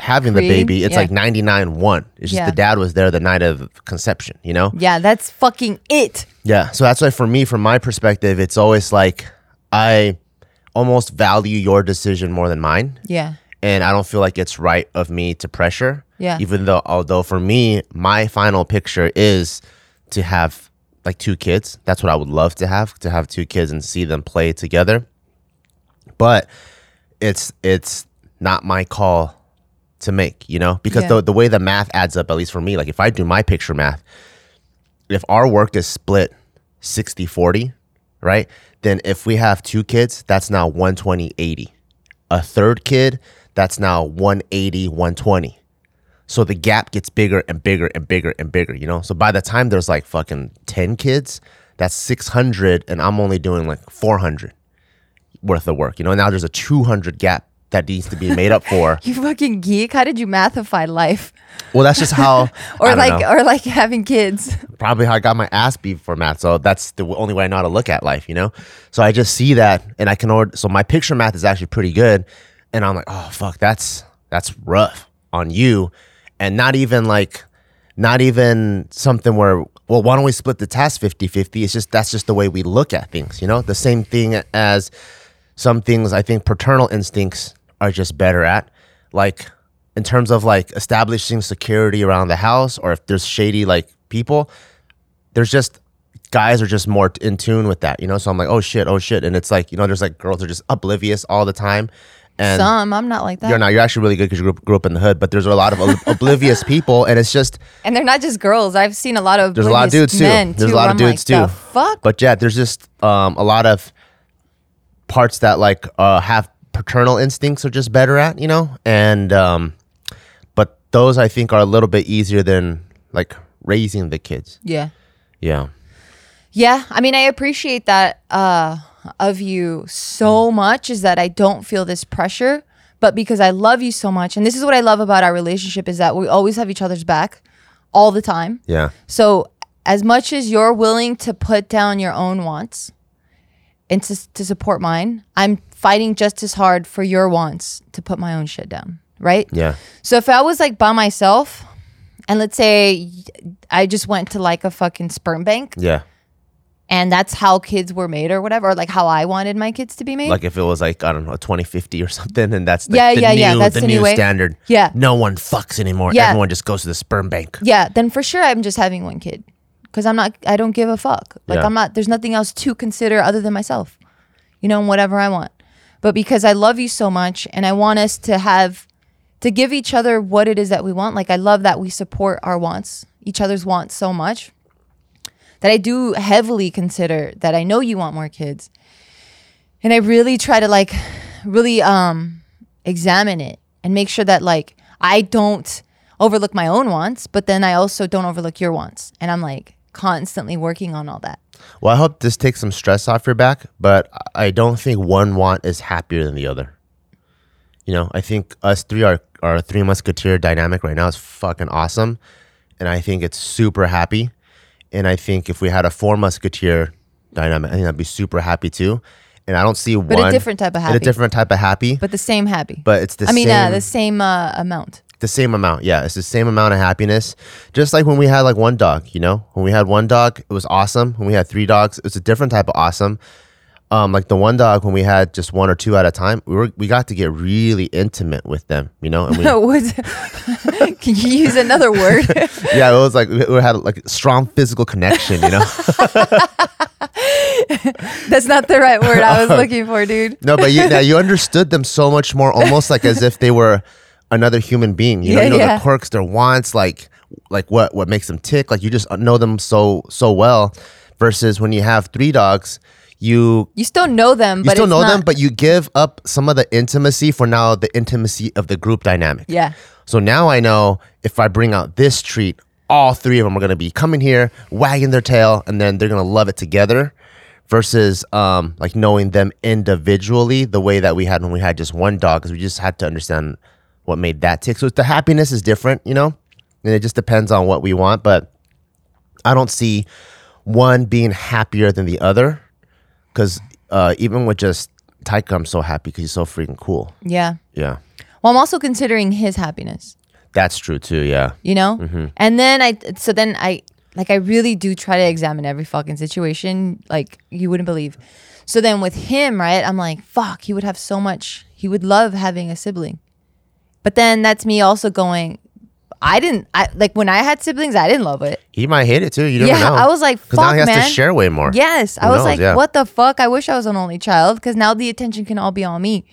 Speaker 2: having the baby, it's
Speaker 1: Yeah.
Speaker 2: like 99-1. It's just
Speaker 1: Yeah.
Speaker 2: the dad was there the night of conception, you know?
Speaker 1: yeah, that's fucking it.
Speaker 2: Yeah. So that's why for me, from my perspective, it's always like I almost value your decision more than mine
Speaker 1: Yeah.
Speaker 2: and I don't feel like it's right of me to pressure.
Speaker 1: Yeah.
Speaker 2: Even though, although for me, my final picture is to have like two kids. That's what I would love to have to have two kids and see them play together. But it's it's not my call to make, you know, because
Speaker 1: Yeah.
Speaker 2: the the way the math adds up, at least for me, like if I do my picture math, if our work is split 60 40, right? Then if we have two kids, that's now 120 80 a third kid, that's now 180, 120. So the gap gets bigger and bigger and bigger and bigger, you know? So by the time there's like fucking 10 kids, that's 600 and I'm only doing like 400 worth of work, you know? Now there's a 200 gap that needs to be made up for. [laughs]
Speaker 1: You fucking geek. How did you mathify life?
Speaker 2: Well, that's just how. [laughs]
Speaker 1: Or like
Speaker 2: know.
Speaker 1: or like having kids. [laughs]
Speaker 2: probably how I got my ass beat for math. So that's the only way I know how to look at life, you know? So I just see that and I can order so my picture math is actually pretty good. And I'm like, oh fuck, that's that's rough on you. And not even like not even something where, well, why don't we split the task 50-50? It's just that's just the way we look at things, you know? The same thing as some things I think paternal instincts are just better at. Like in terms of like establishing security around the house or if there's shady like people, there's just guys are just more in tune with that, you know? So I'm like, oh shit, oh shit. And it's like, you know, there's like girls are just oblivious all the time. And
Speaker 1: Some, I'm not like that.
Speaker 2: you're not, you're actually really good because you grew, up- grew up in the hood, but there's a lot of ob- oblivious [laughs] people. And it's just,
Speaker 1: and they're not just girls. I've seen a lot of
Speaker 2: there's a lot of dudes too.
Speaker 1: men,
Speaker 2: There's
Speaker 1: too,
Speaker 2: a lot of
Speaker 1: I'm
Speaker 2: dudes
Speaker 1: like,
Speaker 2: too.
Speaker 1: The fuck?
Speaker 2: But yeah, there's just um, a lot of parts that like uh, have paternal instincts are just better at, you know? And, um, but those I think are a little bit easier than like raising the kids.
Speaker 1: yeah.
Speaker 2: Yeah.
Speaker 1: Yeah, I mean, I appreciate that uh, of you so much. Is that I don't feel this pressure, but because I love you so much, and this is what I love about our relationship is that we always have each other's back, all the time.
Speaker 2: Yeah.
Speaker 1: So as much as you're willing to put down your own wants and to, to support mine, I'm fighting just as hard for your wants to put my own shit down. Right.
Speaker 2: Yeah.
Speaker 1: So if I was like by myself, and let's say I just went to like a fucking sperm bank
Speaker 2: Yeah.
Speaker 1: and that's how kids were made or whatever, or like how I wanted my kids to be made.
Speaker 2: Like if it was like I don't know twenty fifty or something, and that's the,
Speaker 1: Yeah,
Speaker 2: the
Speaker 1: yeah,
Speaker 2: new,
Speaker 1: yeah, that's
Speaker 2: the
Speaker 1: the
Speaker 2: new
Speaker 1: new
Speaker 2: standard.
Speaker 1: Yeah.
Speaker 2: no one fucks anymore.
Speaker 1: Yeah.
Speaker 2: Everyone just goes to the sperm bank.
Speaker 1: yeah, then for sure I'm just having one kid because I'm not. I don't give a fuck. Like
Speaker 2: Yeah.
Speaker 1: I'm not. There's nothing else to consider other than myself. You know, and whatever I want. But because I love you so much, and I want us to have to give each other what it is that we want. Like I love that we support our wants, each other's wants so much. That I do heavily consider that I know you want more kids. And I really try to like really um examine it and make sure that like I don't overlook my own wants, but then I also don't overlook your wants. And I'm like constantly working on all that.
Speaker 2: Well, I hope this takes some stress off your back, but I don't think one want is happier than the other. You know, I think us three are our three musketeer dynamic right now is fucking awesome, and I think it's super happy. And I think if we had a four musketeer dynamic, I think I'd be super happy too. And I don't see
Speaker 1: But
Speaker 2: one
Speaker 1: a different type of happy.
Speaker 2: a different type of happy,
Speaker 1: but the same happy.
Speaker 2: but it's the
Speaker 1: I mean,
Speaker 2: same
Speaker 1: uh, the same uh, amount.
Speaker 2: The same amount. Yeah, it's the same amount of happiness. Just like when we had like one dog, you know, when we had one dog, it was awesome. When we had three dogs, it was a different type of awesome. Um, like the one dog, when we had just one or two at a time, we were we got to get really intimate with them, you know. And we, [laughs] [laughs]
Speaker 1: Can you use another word? [laughs]
Speaker 2: yeah, it was like we had like strong physical connection, you know.
Speaker 1: That's not the right word I was looking for, dude.
Speaker 2: no, but you, yeah, you understood them so much more, almost like as if they were another human being. You know,
Speaker 1: Yeah,
Speaker 2: you know
Speaker 1: yeah.
Speaker 2: the quirks, their wants, like like what what makes them tick. Like you just know them so so well. Versus when you have three dogs, you
Speaker 1: You still know them,
Speaker 2: you
Speaker 1: but
Speaker 2: still know them, but you give up some of the intimacy for now the intimacy of the group dynamic.
Speaker 1: yeah,
Speaker 2: So now I know if I bring out this treat, all three of them are gonna be coming here, wagging their tail, and then they're gonna love it together. Versus um, like knowing them individually, the way that we had when we had just one dog, because we just had to understand what made that tick. So the happiness is different, you know, and it just depends on what we want. But I don't see one being happier than the other, because uh, even with just Taika, I'm so happy because he's so freaking cool.
Speaker 1: yeah.
Speaker 2: Yeah,
Speaker 1: Well, I'm also considering his happiness.
Speaker 2: that's true too. Yeah.
Speaker 1: you know
Speaker 2: Mm-hmm.
Speaker 1: and then i so then i like i really do try to examine every fucking situation like you wouldn't believe so then with him right i'm like fuck he would have so much he would love having a sibling but then that's me also going i didn't i like when i had siblings i didn't love it
Speaker 2: He might hate it too. You never
Speaker 1: yeah
Speaker 2: know.
Speaker 1: i was like
Speaker 2: because now he has
Speaker 1: man
Speaker 2: to share way more.
Speaker 1: yes i was
Speaker 2: knows?
Speaker 1: like
Speaker 2: Yeah.
Speaker 1: what the fuck i wish i was an only child because now the attention can all be on me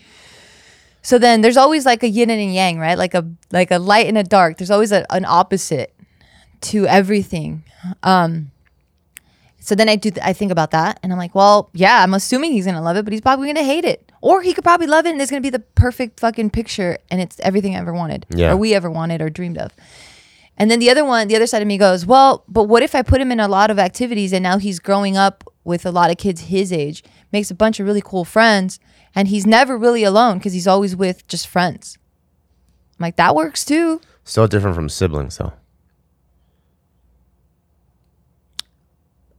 Speaker 1: so then there's always like a yin and a yang, right? Like a like a light and a dark. There's always a, an opposite to everything. Um so then I do th- I think about that and I'm like, well, yeah, I'm assuming he's going to love it, but he's probably going to hate it. Or he could probably love it and it's going to be the perfect fucking picture and it's everything I ever wanted
Speaker 2: Yeah.
Speaker 1: or we ever wanted or dreamed of. And then the other one, the other side of me goes, well, but what if I put him in a lot of activities and now he's growing up with a lot of kids his age, makes a bunch of really cool friends, and he's never really alone because he's always with just friends. I'm like, that works too.
Speaker 2: Still different from siblings, though.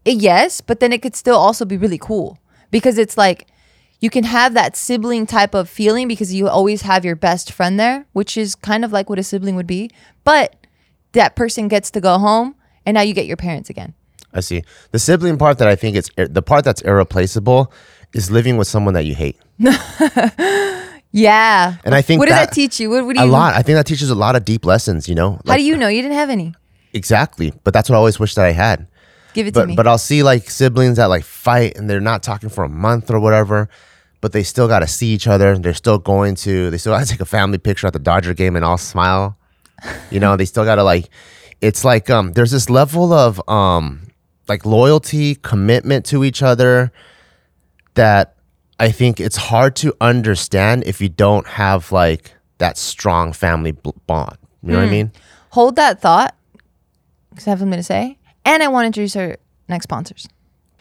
Speaker 1: Eh, yes, but then it could still also be really cool because it's like you can have that sibling type of feeling because you always have your best friend there, which is kind of like what a sibling would be. But that person gets to go home and now you get your parents again.
Speaker 2: I see. The sibling part that I think it's the part that's irreplaceable is living with someone that you hate. [laughs]
Speaker 1: Yeah.
Speaker 2: And I think
Speaker 1: what does
Speaker 2: that-
Speaker 1: that teach you? What, what do
Speaker 2: A lot. I think that teaches a lot of deep lessons, you know?
Speaker 1: How do you know you didn't have any?
Speaker 2: Exactly. But that's what I always wish that I had.
Speaker 1: Give it to me.
Speaker 2: but I'll see like siblings that like fight and they're not talking for a month or whatever, but they still got to see each other. They're still going to. They still got to [laughs] take a family picture at the Dodger game and all smile. You know, they still got to like. It's like um, there's this level of um, like loyalty, commitment to each other that I think it's hard to understand if you don't have like that strong family bond. You know what I mean?
Speaker 1: Hold that thought because I have something to say. And I want to introduce our next sponsors.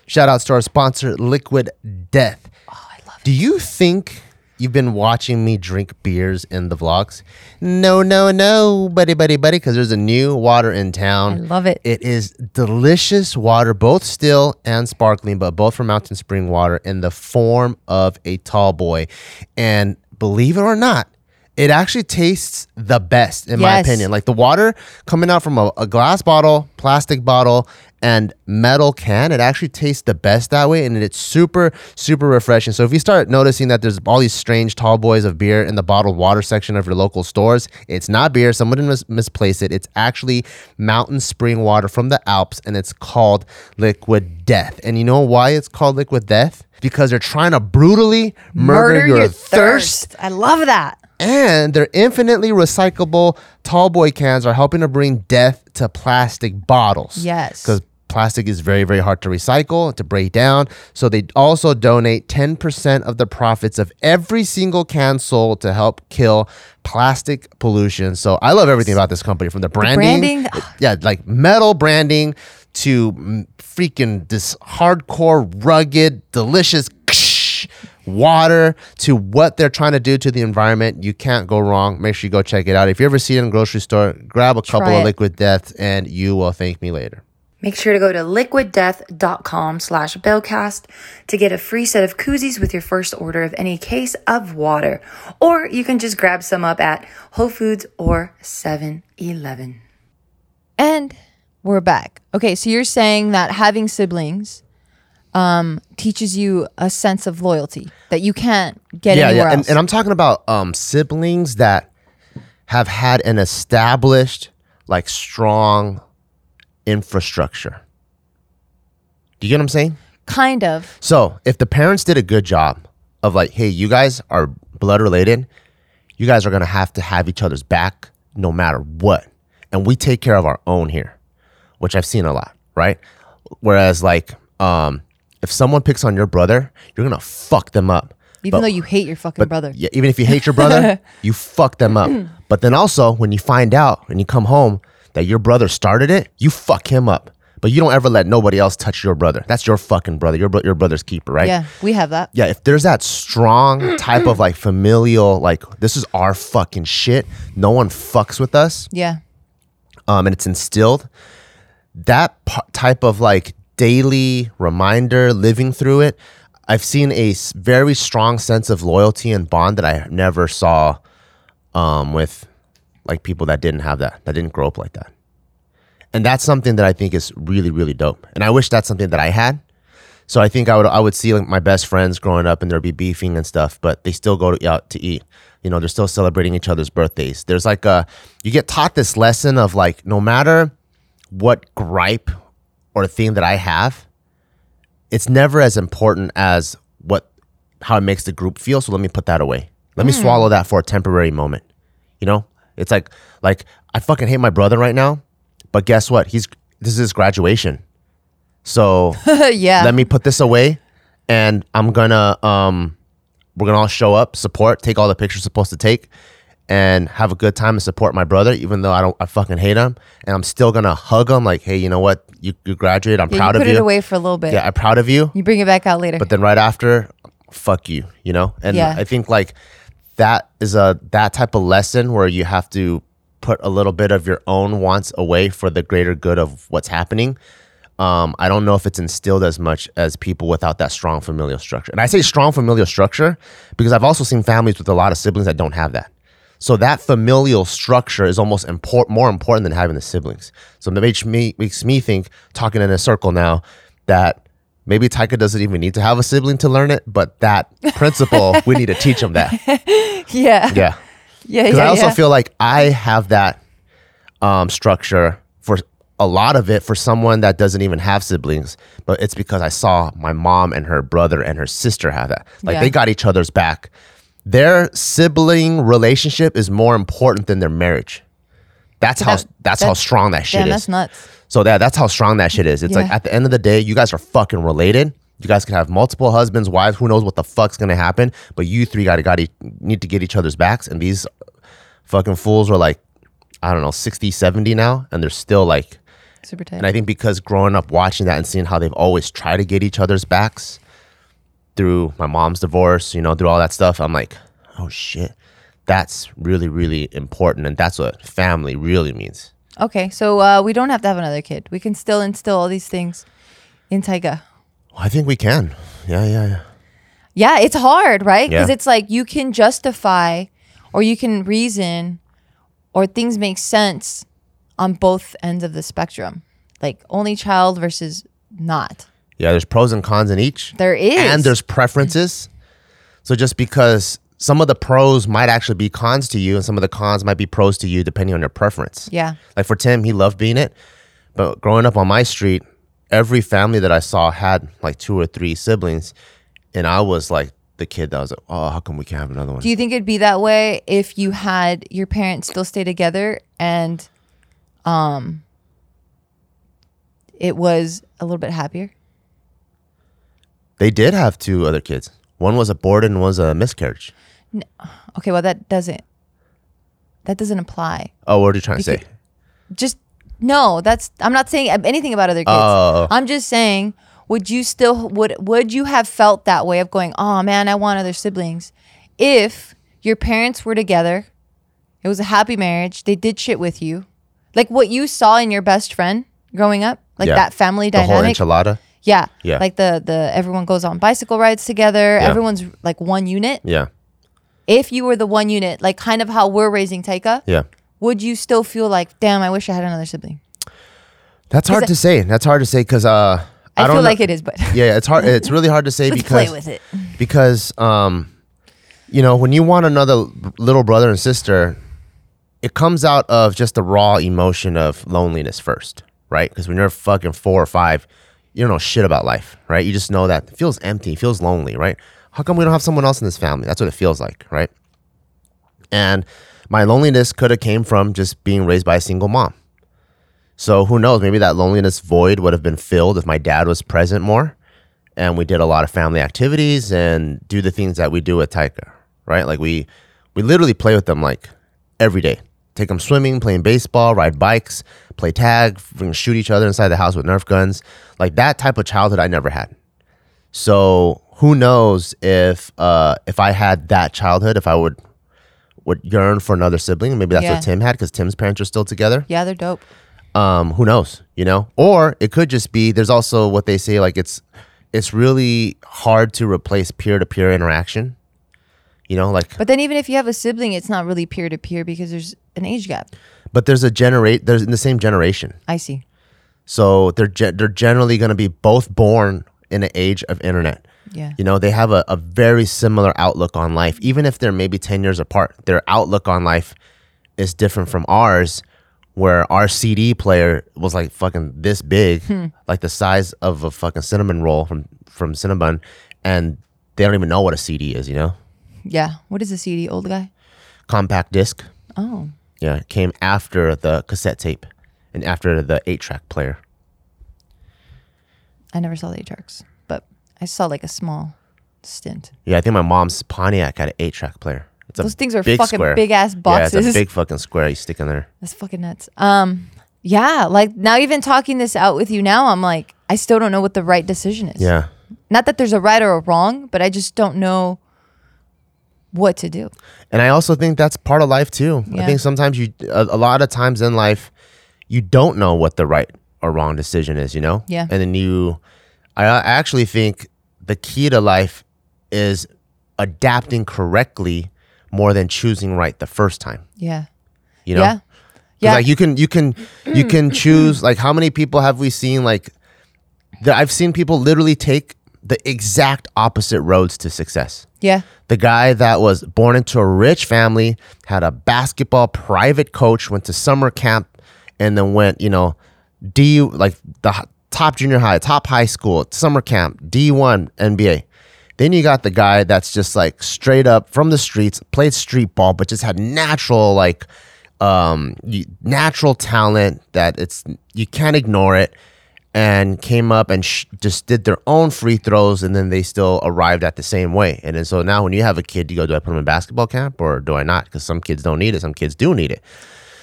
Speaker 2: Shout out to our sponsor, Liquid Death. Do you think you've been watching me drink beers in the vlogs? No, no, no, buddy, buddy, buddy, because there's a new water in town.
Speaker 1: I love it.
Speaker 2: It is delicious water, both still and sparkling, but both from Mountain Spring Water in the form of a tall boy. And believe it or not, it actually tastes the best, in my opinion. Like the water coming out from a, a glass bottle, plastic bottle, and metal can, it actually tastes the best that way. And it's super, super refreshing. So if you start noticing that there's all these strange tall boys of beer in the bottled water section of your local stores, it's not beer. Someone didn't mis- misplace it. It's actually mountain spring water from the Alps, and it's called Liquid Death. And you know why it's called Liquid Death? Because they're trying to brutally murder, your, thirst
Speaker 1: I love that.
Speaker 2: and their infinitely recyclable tall boy cans are helping to bring death to plastic bottles.
Speaker 1: Yes.
Speaker 2: Because plastic is very, very hard to recycle, to break down. So they also donate 10% of the profits of every single can sold to help kill plastic pollution. So I love everything about this company from the branding.
Speaker 1: branding,
Speaker 2: yeah, like metal branding to freaking this hardcore, rugged, delicious [laughs] water to what they're trying to do to the environment. You can't go wrong. Make sure you go check it out. If you ever see it in a grocery store, grab a couple
Speaker 1: Try
Speaker 2: of liquid deaths and you will thank me later.
Speaker 3: Make sure to go to liquiddeath.com slash bellcast to get a free set of koozies with your first order of any case of water. Or you can just grab some up at Whole Foods or 7-Eleven.
Speaker 1: And we're back. Okay, so you're saying that having siblings um, teaches you a sense of loyalty that you can't get anywhere
Speaker 2: And,
Speaker 1: else.
Speaker 2: and I'm talking about um, siblings that have had an established, like strong infrastructure. Do you get what I'm saying?
Speaker 1: kind of.
Speaker 2: So if the parents did a good job of like, hey, you guys are blood related, you guys are gonna have to have each other's back no matter what. And we take care of our own here, which I've seen a lot, right? Whereas like, um, if someone picks on your brother, you're gonna fuck them up.
Speaker 1: Even
Speaker 2: But-
Speaker 1: though you hate your fucking brother.
Speaker 2: yeah, even if you hate your brother, [laughs] you fuck them up. But then also, when you find out and you come home that your brother started it, you fuck him up. But you don't ever let nobody else touch your brother. That's your fucking brother. Your bro- your brother's keeper, right?
Speaker 1: Yeah, we have that.
Speaker 2: Yeah, if there's that strong [clears throat] type of like familial, like this is our fucking shit. No one fucks with us.
Speaker 1: Yeah.
Speaker 2: Um, and it's instilled. That p- type of like daily reminder, living through it, I've seen a s- very strong sense of loyalty and bond that I never saw um, with like people that didn't have that, that didn't grow up like that. And that's something that I think is really, really dope. And I wish that's something that I had. So I think I would I would see like my best friends growing up and there'd be beefing and stuff, but they still go to, out to eat. You know, they're still celebrating each other's birthdays. There's like a you get taught this lesson of like no matter what gripe or thing that I have, it's never as important as what how it makes the group feel. So let me put that away. Let me hmm. swallow that for a temporary moment. You know, it's like like I fucking hate my brother right now, but guess what? He's this is his graduation, so [laughs]
Speaker 1: yeah.
Speaker 2: let me put this away, and I'm gonna um we're gonna all show up, support, take all the pictures supposed to take, and have a good time and support my brother, even though I don't I fucking hate him, and I'm still gonna hug him like, hey, you know what? You you graduated. I'm
Speaker 1: yeah,
Speaker 2: proud
Speaker 1: you
Speaker 2: of you.
Speaker 1: put it away for a little bit.
Speaker 2: Yeah, I'm proud of you.
Speaker 1: You bring it back out later.
Speaker 2: But then right after, fuck you, you know? And
Speaker 1: Yeah.
Speaker 2: I think like that is a that type of lesson where you have to put a little bit of your own wants away for the greater good of what's happening. Um, I don't know if it's instilled as much as people without that strong familial structure. And I say strong familial structure because I've also seen families with a lot of siblings that don't have that. So that familial structure is almost import, more important than having the siblings. So it makes me makes me think, talking in a circle now, that maybe Taika doesn't even need to have a sibling to learn it, but that principle [laughs] we need to teach him that. [laughs]
Speaker 1: Yeah.
Speaker 2: Yeah,
Speaker 1: Yeah.
Speaker 2: because
Speaker 1: Yeah.
Speaker 2: I also
Speaker 1: yeah.
Speaker 2: feel like I have that um, structure for a lot of it for someone that doesn't even have siblings, but it's because I saw my mom and her brother and her sister have that. Like
Speaker 1: Yeah.
Speaker 2: they got each other's back. Their sibling relationship is more important than their marriage. That's how
Speaker 1: that-
Speaker 2: that's how strong that shit
Speaker 1: Damn,
Speaker 2: is.
Speaker 1: that's nuts.
Speaker 2: So that that's how strong that shit is. It's like at the end of the day, you guys are fucking related. You guys can have multiple husbands, wives. Who knows what the fuck's gonna happen? But you three got to got to need to get each other's backs. And these fucking fools are like, I don't know, 60, 70 now, and they're still like.
Speaker 1: Super tight.
Speaker 2: And I think because growing up watching that and seeing how they've always tried to get each other's backs through my mom's divorce, you know, through all that stuff, I'm like, oh shit, that's really really important, and that's what family really means.
Speaker 1: Okay, so uh, we don't have to have another kid. We can still instill all these things in Taika.
Speaker 2: I think we can. Yeah, yeah, yeah.
Speaker 1: Yeah, it's hard, right? Because
Speaker 2: Yeah.
Speaker 1: it's like you can justify or you can reason or things make sense on both ends of the spectrum. Like only child versus not.
Speaker 2: Yeah, there's pros and cons in each.
Speaker 1: There is.
Speaker 2: And there's preferences. So just because some of the pros might actually be cons to you and some of the cons might be pros to you depending on your preference.
Speaker 1: Yeah.
Speaker 2: Like for Tim, he loved being it. But growing up on my street, every family that I saw had like two or three siblings. And I was like the kid that was like, oh, how come we can't have another one?
Speaker 1: Do you think it'd be that way if you had your parents still stay together and um it was a little bit happier?
Speaker 2: they did have two other kids. One was aborted and one was a miscarriage.
Speaker 1: Okay, well that doesn't that doesn't apply.
Speaker 2: Oh, what are you trying to say?
Speaker 1: Just no, that's I'm not saying anything about other kids.
Speaker 2: Oh.
Speaker 1: I'm just saying would you still would would you have felt that way of going, "Oh man, I want other siblings." If your parents were together, it was a happy marriage, they did shit with you. Like what you saw in your best friend growing up, like
Speaker 2: Yeah.
Speaker 1: that family
Speaker 2: The whole
Speaker 1: dynamic.
Speaker 2: enchilada?
Speaker 1: Yeah.
Speaker 2: Yeah.
Speaker 1: Like the the everyone goes on bicycle rides together. Everyone's like one unit.
Speaker 2: Yeah.
Speaker 1: If you were the one unit, like kind of how we're raising Taika,
Speaker 2: Yeah.
Speaker 1: would you still feel like, damn, I wish I had another sibling?
Speaker 2: That's hard to say. That's hard to say because uh,
Speaker 1: I,
Speaker 2: I, don't
Speaker 1: feel
Speaker 2: know-
Speaker 1: like it is, but [laughs]
Speaker 2: Yeah, it's hard. It's really hard to say [laughs]
Speaker 1: let's
Speaker 2: because
Speaker 1: play with it.
Speaker 2: because um, you know, when you want another little brother and sister, it comes out of just the raw emotion of loneliness first, right? Because when you're fucking four or five, you don't know shit about life, right? You just know that it feels empty, it feels lonely, right? How come we don't have someone else in this family? That's what it feels like, right? And my loneliness could have came from just being raised by a single mom. So who knows? Maybe that loneliness void would have been filled if my dad was present more, and we did a lot of family activities and do the things that we do with Taika, right? Like we we literally play with them like every day. Take them swimming, playing baseball, ride bikes, play tag, shoot each other inside the house with Nerf guns. Like that type of childhood I never had. So who knows if uh if I had that childhood, if I would would yearn for another sibling. Maybe that's
Speaker 1: Yeah.
Speaker 2: what Tim had because Tim's parents are still together
Speaker 1: Yeah, they're dope.
Speaker 2: um who knows you know or it could just be there's also what they say like it's it's really hard to replace peer-to-peer interaction you know like
Speaker 1: But then even if you have a sibling, it's not really peer to peer because there's an age gap.
Speaker 2: but there's a generate there's in the same generation
Speaker 1: I see.
Speaker 2: so they're ge- they're generally going to be both born in an age of internet
Speaker 1: Yeah.
Speaker 2: you know they have a, a very similar outlook on life even if they're maybe 10 years apart their outlook on life is different from ours where our cd player was like fucking this big hmm. like the size of a fucking cinnamon roll from from cinnabon and they don't even know what a cd is you know
Speaker 1: Yeah. What is a CD, old guy?
Speaker 2: compact disc
Speaker 1: Oh.
Speaker 2: yeah it came after the cassette tape and after the 8 track player
Speaker 1: I never saw the eight tracks, I saw like a small stint.
Speaker 2: yeah i think my mom's pontiac had an 8 track player it's a
Speaker 1: Those things are
Speaker 2: big
Speaker 1: fucking
Speaker 2: square.
Speaker 1: big-ass boxes.
Speaker 2: yeah it's a big fucking square you stick in there
Speaker 1: That's fucking nuts. Um, yeah, like now even talking this out with you now, I'm like, I still don't know what the right decision is.
Speaker 2: yeah
Speaker 1: Not that there's a right or a wrong, but I just don't know what to do.
Speaker 2: And I also think that's part of life too. I think sometimes you, a, a lot of times in life, you don't know what the right or wrong decision is, you know?
Speaker 1: Yeah.
Speaker 2: And then you, I actually think the key to life is adapting correctly more than choosing right the first time,
Speaker 1: Yeah.
Speaker 2: you know?
Speaker 1: Yeah. Yeah.
Speaker 2: Like you can, you can, you can [clears throat] choose, like how many people have we seen, like, that I've seen people literally take the exact opposite roads to success
Speaker 1: yeah.
Speaker 2: the guy that was born into a rich family, had a basketball private coach, went to summer camp, and then went, you know, D like the top junior high, top high school, summer camp, D1 NBA. Then you got the guy that's just like straight up from the streets, played street ball, but just had natural like um natural talent that it's you can't ignore it and came up and sh- just did their own free throws and then they still arrived at the same way. And then so now when you have a kid you go do i put them in basketball camp or do i not? Because some kids don't need it. Some kids do need it.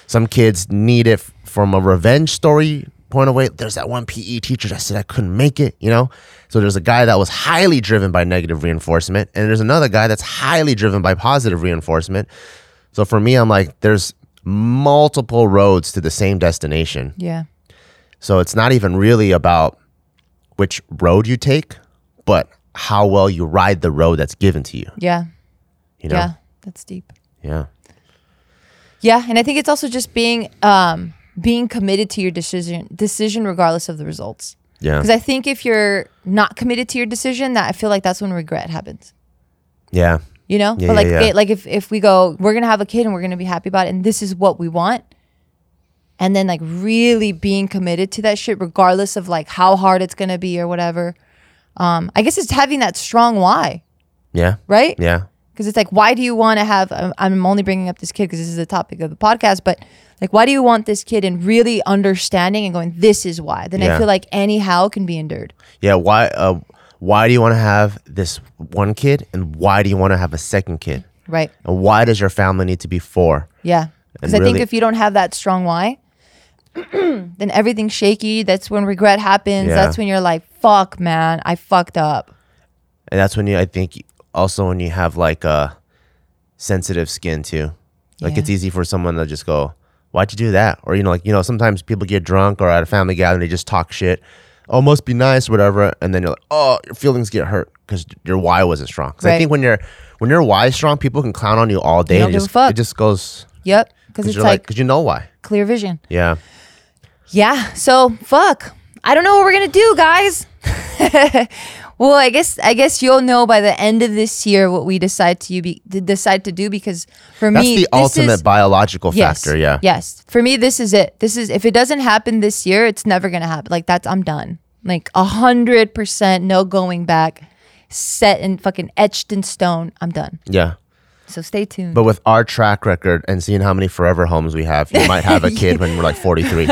Speaker 2: Some kids need it from a revenge story point of way there's that one pe teacher that said i couldn't make it you know so there's a guy that was highly driven by negative reinforcement and there's another guy that's highly driven by positive reinforcement so for me i'm like there's multiple roads to the same destination
Speaker 1: Yeah.
Speaker 2: so it's not even really about which road you take, but how well you ride the road that's given to you.
Speaker 1: Yeah.
Speaker 2: You know?
Speaker 1: Yeah. That's deep.
Speaker 2: Yeah.
Speaker 1: Yeah, and I think it's also just being um being committed to your decision decision regardless of the results.
Speaker 2: Yeah.
Speaker 1: Because I think if you're not committed to your decision, that I feel like that's when regret happens.
Speaker 2: Yeah.
Speaker 1: You know,
Speaker 2: Yeah,
Speaker 1: but like
Speaker 2: yeah, yeah.
Speaker 1: it- like if if we go, we're gonna have a kid and we're gonna be happy about it, and this is what we want, and then like really being committed to that shit, regardless of like how hard it's gonna be or whatever. Um, I guess it's having that strong why,
Speaker 2: Yeah.
Speaker 1: right?
Speaker 2: Yeah.
Speaker 1: because it's like why do you want to have I'm- i'm only bringing up this kid because this is the topic of the podcast but like why do you want this kid and really understanding and going this is why then i
Speaker 2: Yeah.
Speaker 1: feel like any how can be endured
Speaker 2: Yeah. Why uh why do you want to have this one kid and why do you want to have a second kid?
Speaker 1: right
Speaker 2: And why does your family need to be four?
Speaker 1: yeah because i think if you don't have that strong why [clears throat] then everything's shaky that's when regret happens
Speaker 2: Yeah.
Speaker 1: that's when you're like fuck man i fucked up
Speaker 2: And that's when you I think also when you have like a sensitive skin too. Like
Speaker 1: Yeah.
Speaker 2: it's easy for someone to just go, Why'd you do that? Or you know, like, you know, sometimes people get drunk or at a family gathering, they just talk shit. Oh, must be nice, whatever. And then you're like, oh, your feelings get hurt because your why wasn't strong. Because I think when you're, when your why is strong, people can clown on you all day.
Speaker 1: don't
Speaker 2: and it just,
Speaker 1: fuck.
Speaker 2: It just goes
Speaker 1: yep because it's like,
Speaker 2: like because you know why.
Speaker 1: clear vision
Speaker 2: Yeah.
Speaker 1: Yeah. So fuck. I don't know what we're gonna do, guys. [laughs] well, I guess I guess you'll know by the end of this year what we decide to be to decide to do because for me
Speaker 2: That's
Speaker 1: me
Speaker 2: the ultimate
Speaker 1: is,
Speaker 2: biological
Speaker 1: yes,
Speaker 2: factor. Yeah.
Speaker 1: Yes. For me, this is it. This is if it doesn't happen this year, it's never gonna happen. Like that's I'm done. Like a hundred percent, no going back. Set and fucking etched in stone. I'm done.
Speaker 2: Yeah.
Speaker 1: So stay tuned.
Speaker 2: But with our track record and seeing how many forever homes we have, you might have a kid when we're like [laughs] 43.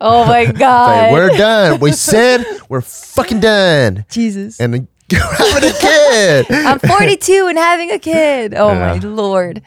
Speaker 1: Oh my [laughs] god.
Speaker 2: we're done. We said we're fucking done.
Speaker 1: Jesus.
Speaker 2: And [laughs] you're having a kid.
Speaker 1: I'm 42 and having a kid. Oh my lord.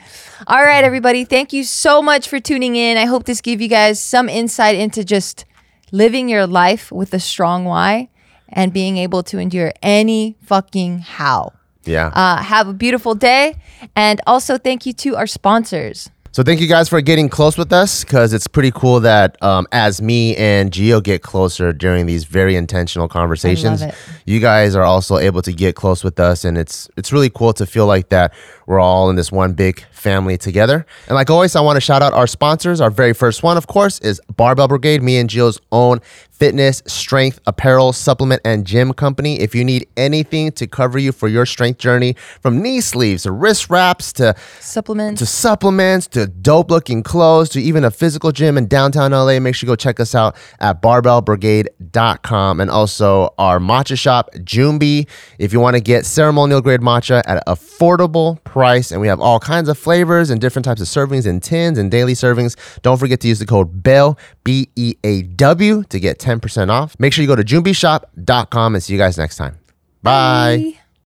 Speaker 1: All right, everybody. Thank you so much for tuning in. I hope this gave you guys some insight into just living your life with a strong why and being able to endure any fucking how.
Speaker 2: Yeah.
Speaker 1: Uh, have a beautiful day. And also, thank you to our sponsors.
Speaker 2: So thank you guys for getting close with us because it's pretty cool that um, as me and Geo get closer during these very intentional conversations, you guys are also able to get close with us, and it's it's really cool to feel like that we're all in this one big family together. And like always, I want to shout out our sponsors. Our very first one, of course, is Barbell Brigade, me and Geo's own fitness, strength, apparel, supplement, and gym company. If you need anything to cover you for your strength journey, from knee sleeves to wrist wraps to
Speaker 1: Supplements.
Speaker 2: to supplements dope looking clothes to even a physical gym in downtown LA. Make sure you go check us out at barbellbrigade.com and also our matcha shop, Jumbi. If you want to get ceremonial grade matcha at an affordable price, and we have all kinds of flavors and different types of servings and tins and daily servings. Don't forget to use the code BELL, B E A W, to get 10% off. Make sure you go to jumbishop.com and see you guys next time. Bye.
Speaker 1: Bye.